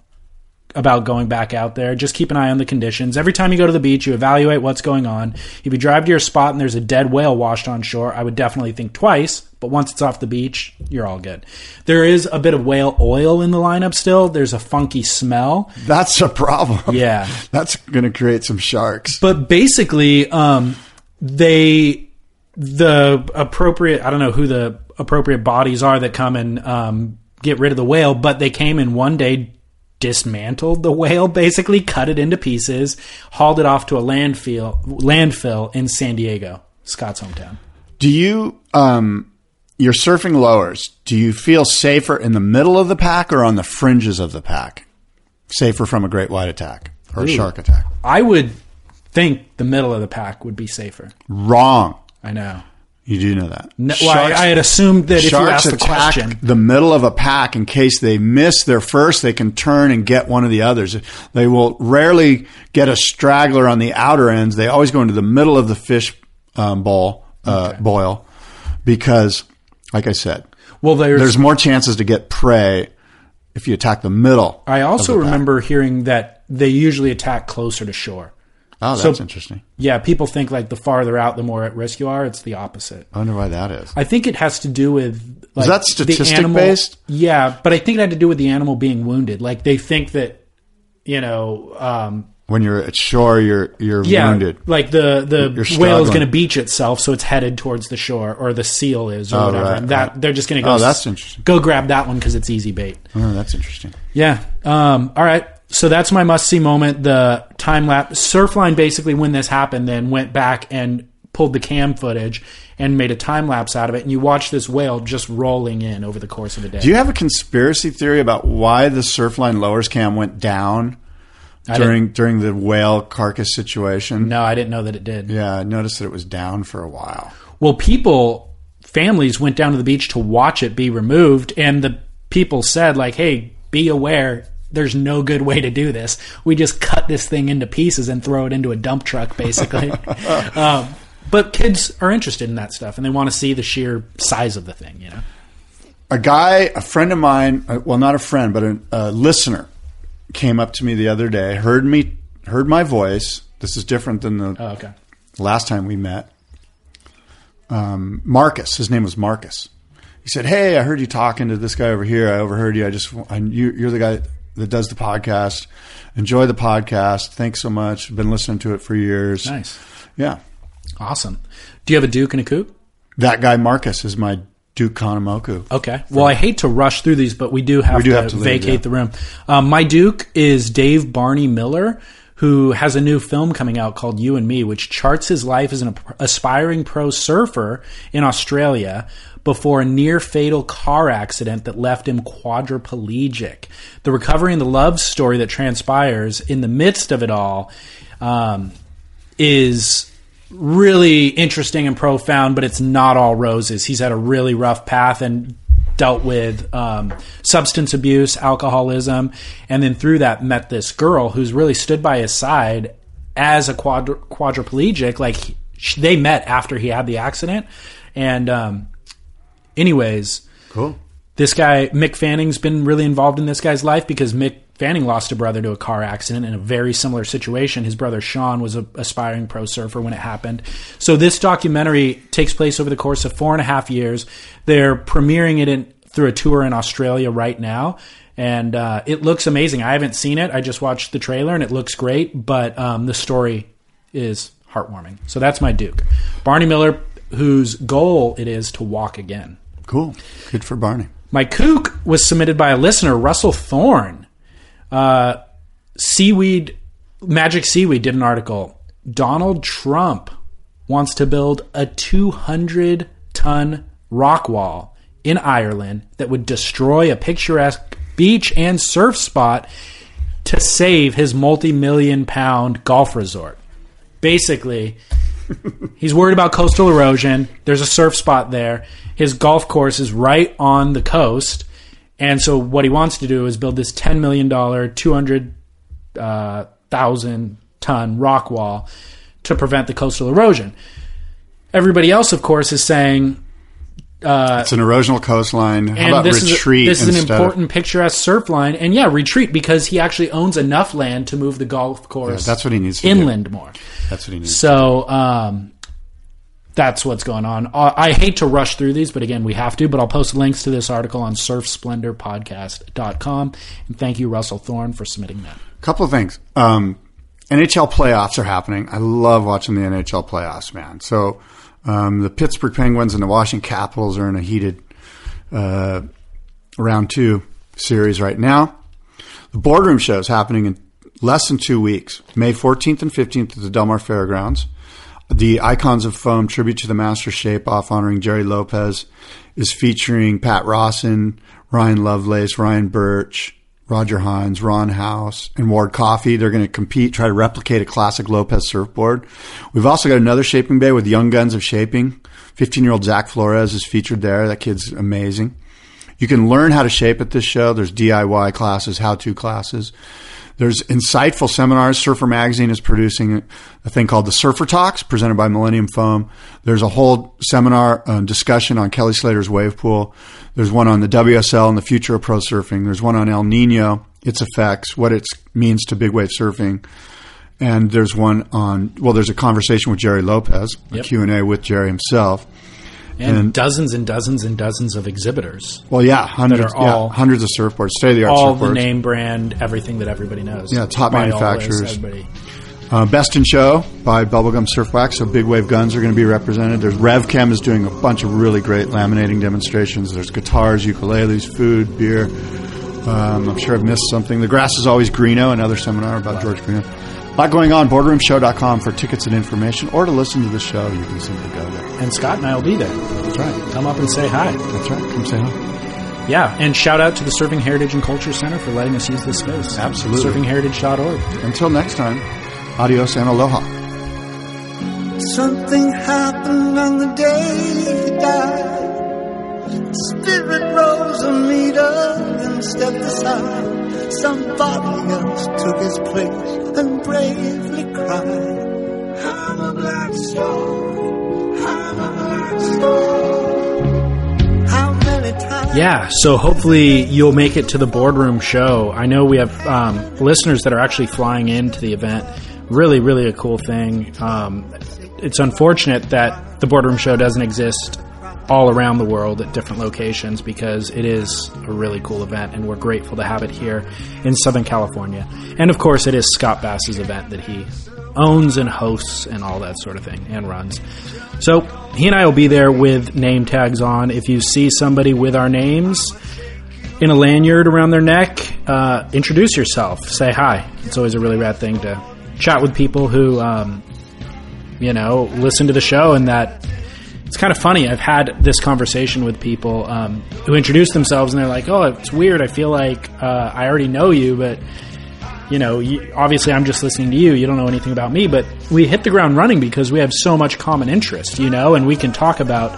about going back out there. Just keep an eye on the conditions. Every time you go to the beach, you evaluate what's going on. If you drive to your spot and there's a dead whale washed on shore, I would definitely think twice. But once it's off the beach, you're all good. There is a bit of whale oil in the lineup still. There's a funky smell. That's a problem. Yeah. [LAUGHS] that's going to create some sharks. But basically, um, they the appropriate I don't know who the appropriate bodies are that come and um, get rid of the whale, but they came in one day, dismantled the whale, [LAUGHS] basically cut it into pieces, hauled it off to a landfill landfill in San Diego, Scott's hometown. Do you, um, you're surfing lowers. Do you feel safer in the middle of the pack or on the fringes of the pack? Safer from a great white attack or a shark attack? I would think the middle of the pack would be safer. Wrong. I know. You do know that. No, well, I, I had assumed that if you sharks asked the attack question, the middle of a pack in case they miss their first, they can turn and get one of the others. They will rarely get a straggler on the outer ends. They always go into the middle of the fish um, bowl uh, boil because, like I said, well, there's, there's more chances to get prey if you attack the middle. I also of the pack. remember hearing that they usually attack closer to shore. Oh, So- that's interesting. Yeah, people think like the farther out, the more at risk you are. It's the opposite. I wonder why that is. I think it has to do with like, that statistic animal- based? Yeah, but I think it had to do with the animal being wounded. Like they think that you know, um, When you're at shore, you're you're yeah, wounded. like the the whale is going to beach itself, so it's headed towards the shore, or the seal is, or Oh, whatever. right, and that right. they're just going to go. Oh, that's interesting. Go grab that one because it's easy bait. Oh, that's interesting. Yeah. Um, all right. So that's my must see moment. The time lapse Surfline basically when this happened then went back and pulled the cam footage and made a time lapse out of it and you watch this whale just rolling in over the course of a day. Do you have a conspiracy theory about why the Surfline lowers cam went down during during the whale carcass situation? no, I didn't know that it did. Yeah, I noticed that it was down for a while. Well, people, families went down to the beach to watch it be removed, and the people said, like, hey, be aware. There's no good way to do this. We just cut this thing into pieces and throw it into a dump truck, basically. [LAUGHS] [LAUGHS] um, but kids are interested in that stuff, and they want to see the sheer size of the thing. You know, a guy, a friend of mine, uh, well, not a friend, but a, a listener, came up to me the other day, heard me, heard my voice. This is different than the oh, okay. last time we met. Um, Marcus, his name was Marcus. He said, "Hey, I heard you talking to this guy over here. I overheard you. I just, I, you, you're the guy that does the podcast. Enjoy the podcast. Thanks so much. Been listening to it for years. Nice, Yeah, awesome. Do you have a Duke and a Coop? that guy Marcus is my Duke Kahanamoku. Okay. Well, I hate to rush through these, but we do have, We do to, have to leave, vacate yeah. the room. Um, my Duke is Dave Barney Miller, who has a new film coming out called You and Me, which charts his life as an aspiring pro surfer in Australia before a near fatal car accident that left him quadriplegic. The recovery and the love story that transpires in the midst of it all um, is really interesting and profound, but it's not all roses. He's had a really rough path and dealt with um, substance abuse, alcoholism, and then through that met this girl who's really stood by his side as a quadri- quadriplegic. Like he- they met after he had the accident, and um, anyways, Cool. this guy Mick Fanning's been really involved in this guy's life because Mick Fanning lost a brother to a car accident in a very similar situation. His brother Sean was an aspiring pro surfer when it happened. So this documentary takes place over the course of four and a half years. They're premiering it in, through a tour in Australia right now. And uh, it looks amazing. I haven't seen it. I just watched the trailer and it looks great, but um, the story is heartwarming. So that's my Duke. Barney Miller, whose goal it is to walk again. Cool. Good for Barney. My kook was submitted by a listener, Russell Thorne. Uh, Seaweed, Magic Seaweed did an article. Donald Trump wants to build a 200 ton rock wall in Ireland that would destroy a picturesque beach and surf spot to save his multi million pound golf resort. Basically, He's worried about coastal erosion. There's a surf spot there. His golf course is right on the coast. And so what he wants to do is build this $10 million, 200,000 uh, ton rock wall to prevent the coastal erosion. Everybody else, of course, is saying, It's an erosional coastline. How and about this retreat is a, this is an instead of- important picturesque surf line. And yeah, retreat because he actually owns enough land to move the golf course that's what he needs to do. inland more. That's what he needs. So um, that's what's going on. Uh, I hate to rush through these, but again, we have to. But I'll post links to this article on surfsplendorpodcast.com. And thank you, Russell Thorne, for submitting that. A couple of things. Um, NHL playoffs are happening. I love watching the NHL playoffs, man. So um, the Pittsburgh Penguins and the Washington Capitals are in a heated uh, round two series right now. The boardroom show is happening in less than two weeks, May 14th and 15th at the Del Mar Fairgrounds. The Icons of Foam tribute to the Master Shape Off honoring Gerry Lopez is featuring Pat Rawson, Ryan Lovelace, Ryan Burch, Roger Hinds, Ron House, and Ward Coffey. They're going to compete, try to replicate a classic Lopez surfboard. We've also got another shaping bay with Young Guns of Shaping. 15 year old Zach Flores is featured there. That kid's amazing. You can learn how to shape at this show. There's DIY classes, how to classes. There's insightful seminars. Surfer Magazine is producing a thing called the Surfer Talks, presented by Millennium Foam. There's a whole seminar uh, discussion on Kelly Slater's wave pool. There's one on the WSL and the future of pro surfing. There's one on El Nino its effects, what it means to big wave surfing. And there's one on well, there's a conversation with Gerry Lopez, Yep. a Q and A with Gerry himself. and, And- dozens and dozens and dozens of exhibitors. Well, yeah, hundreds, yeah, hundreds of surfboards, state of the art All the name brand, everything that everybody knows. Yeah, top By all this, manufacturers. everybody. Uh, Best in Show by Bubblegum Surf Wax. So Big Wave Guns are going to be represented. There's Rev RevChem is doing a bunch of really great laminating demonstrations. There's guitars, ukuleles, food, beer. Um, I'm sure I've missed something. The Grass is Always Greenough, another seminar about George Greenough. A lot going on. Boardroomshow.com for tickets and information, or to listen to the show, you can simply go there. And Scott and I will be there. That's right. Come up and say hi. That's right. Come say hi. Yeah, and shout out to the Surfing Heritage and Culture Center for letting us use this space. Absolutely. Surfingheritage.org. Until next time, adios and aloha. Something happened on the day he died. Spirit rose a meter and stepped aside. Somebody else took his place and bravely cried. I'm a black star. I'm a black star. How many times? Yeah, so hopefully you'll make it to the boardroom show. I know we have um, listeners that are actually flying into the event. Really, really a cool thing. Um, it's unfortunate that the boardroom show doesn't exist all around the world at different locations because it is a really cool event and we're grateful to have it here in Southern California. And of course, it is Scott Bass's event that he owns and hosts and all that sort of thing and runs. So he and I will be there with name tags on. If you see somebody with our names in a lanyard around their neck, uh, introduce yourself. Say hi. It's always a really rad thing to chat with people who, um, you know, listen to the show and that. It's kind of funny. I've had this conversation with people um, who introduce themselves and they're like, "Oh, it's weird. I feel like uh, I already know you, but you know, you, obviously I'm just listening to you. You don't know anything about me, but we hit the ground running because we have so much common interest, you know, and we can talk about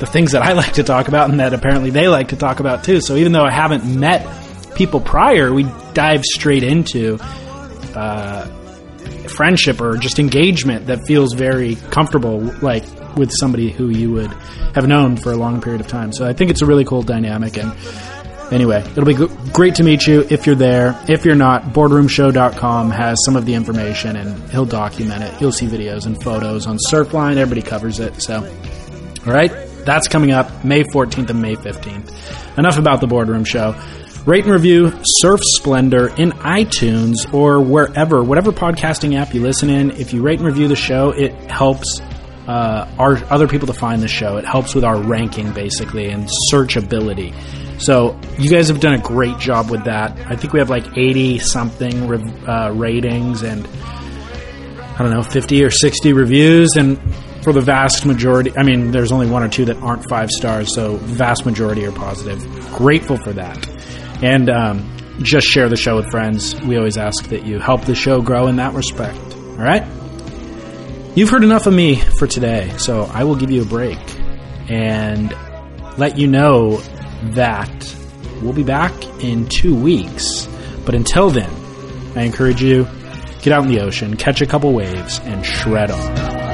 the things that I [LAUGHS] like to talk about and that apparently they like to talk about too. So even though I haven't met people prior, we dive straight into uh, friendship or just engagement that feels very comfortable, like with somebody who you would have known for a long period of time. So I think it's a really cool dynamic and Anyway, it'll be great to meet you if you're there. If you're not, boardroomshow.com has some of the information and he'll document it. You'll see videos and photos on Surfline. Everybody covers it. So, all right, that's coming up May 14th and May 15th. Enough about the Boardroom Show. Rate and review Surf Splendor in iTunes or wherever, whatever podcasting app you listen in. If you rate and review the show, it helps uh, our other people to find the show. It helps with our ranking basically and searchability. So you guys have done a great job with that. I think we have like 80 something uh, ratings and I don't know 50 or 60 reviews and for the vast majority I mean there's only one or two that aren't five stars so vast majority are positive. Grateful for that. And um, just share the show with friends. We always ask that you help the show grow in that respect. All right? You've heard enough of me for today, so I will give you a break and let you know that we'll be back in two weeks. But until then, I encourage you get out in the ocean, catch a couple waves, and shred on.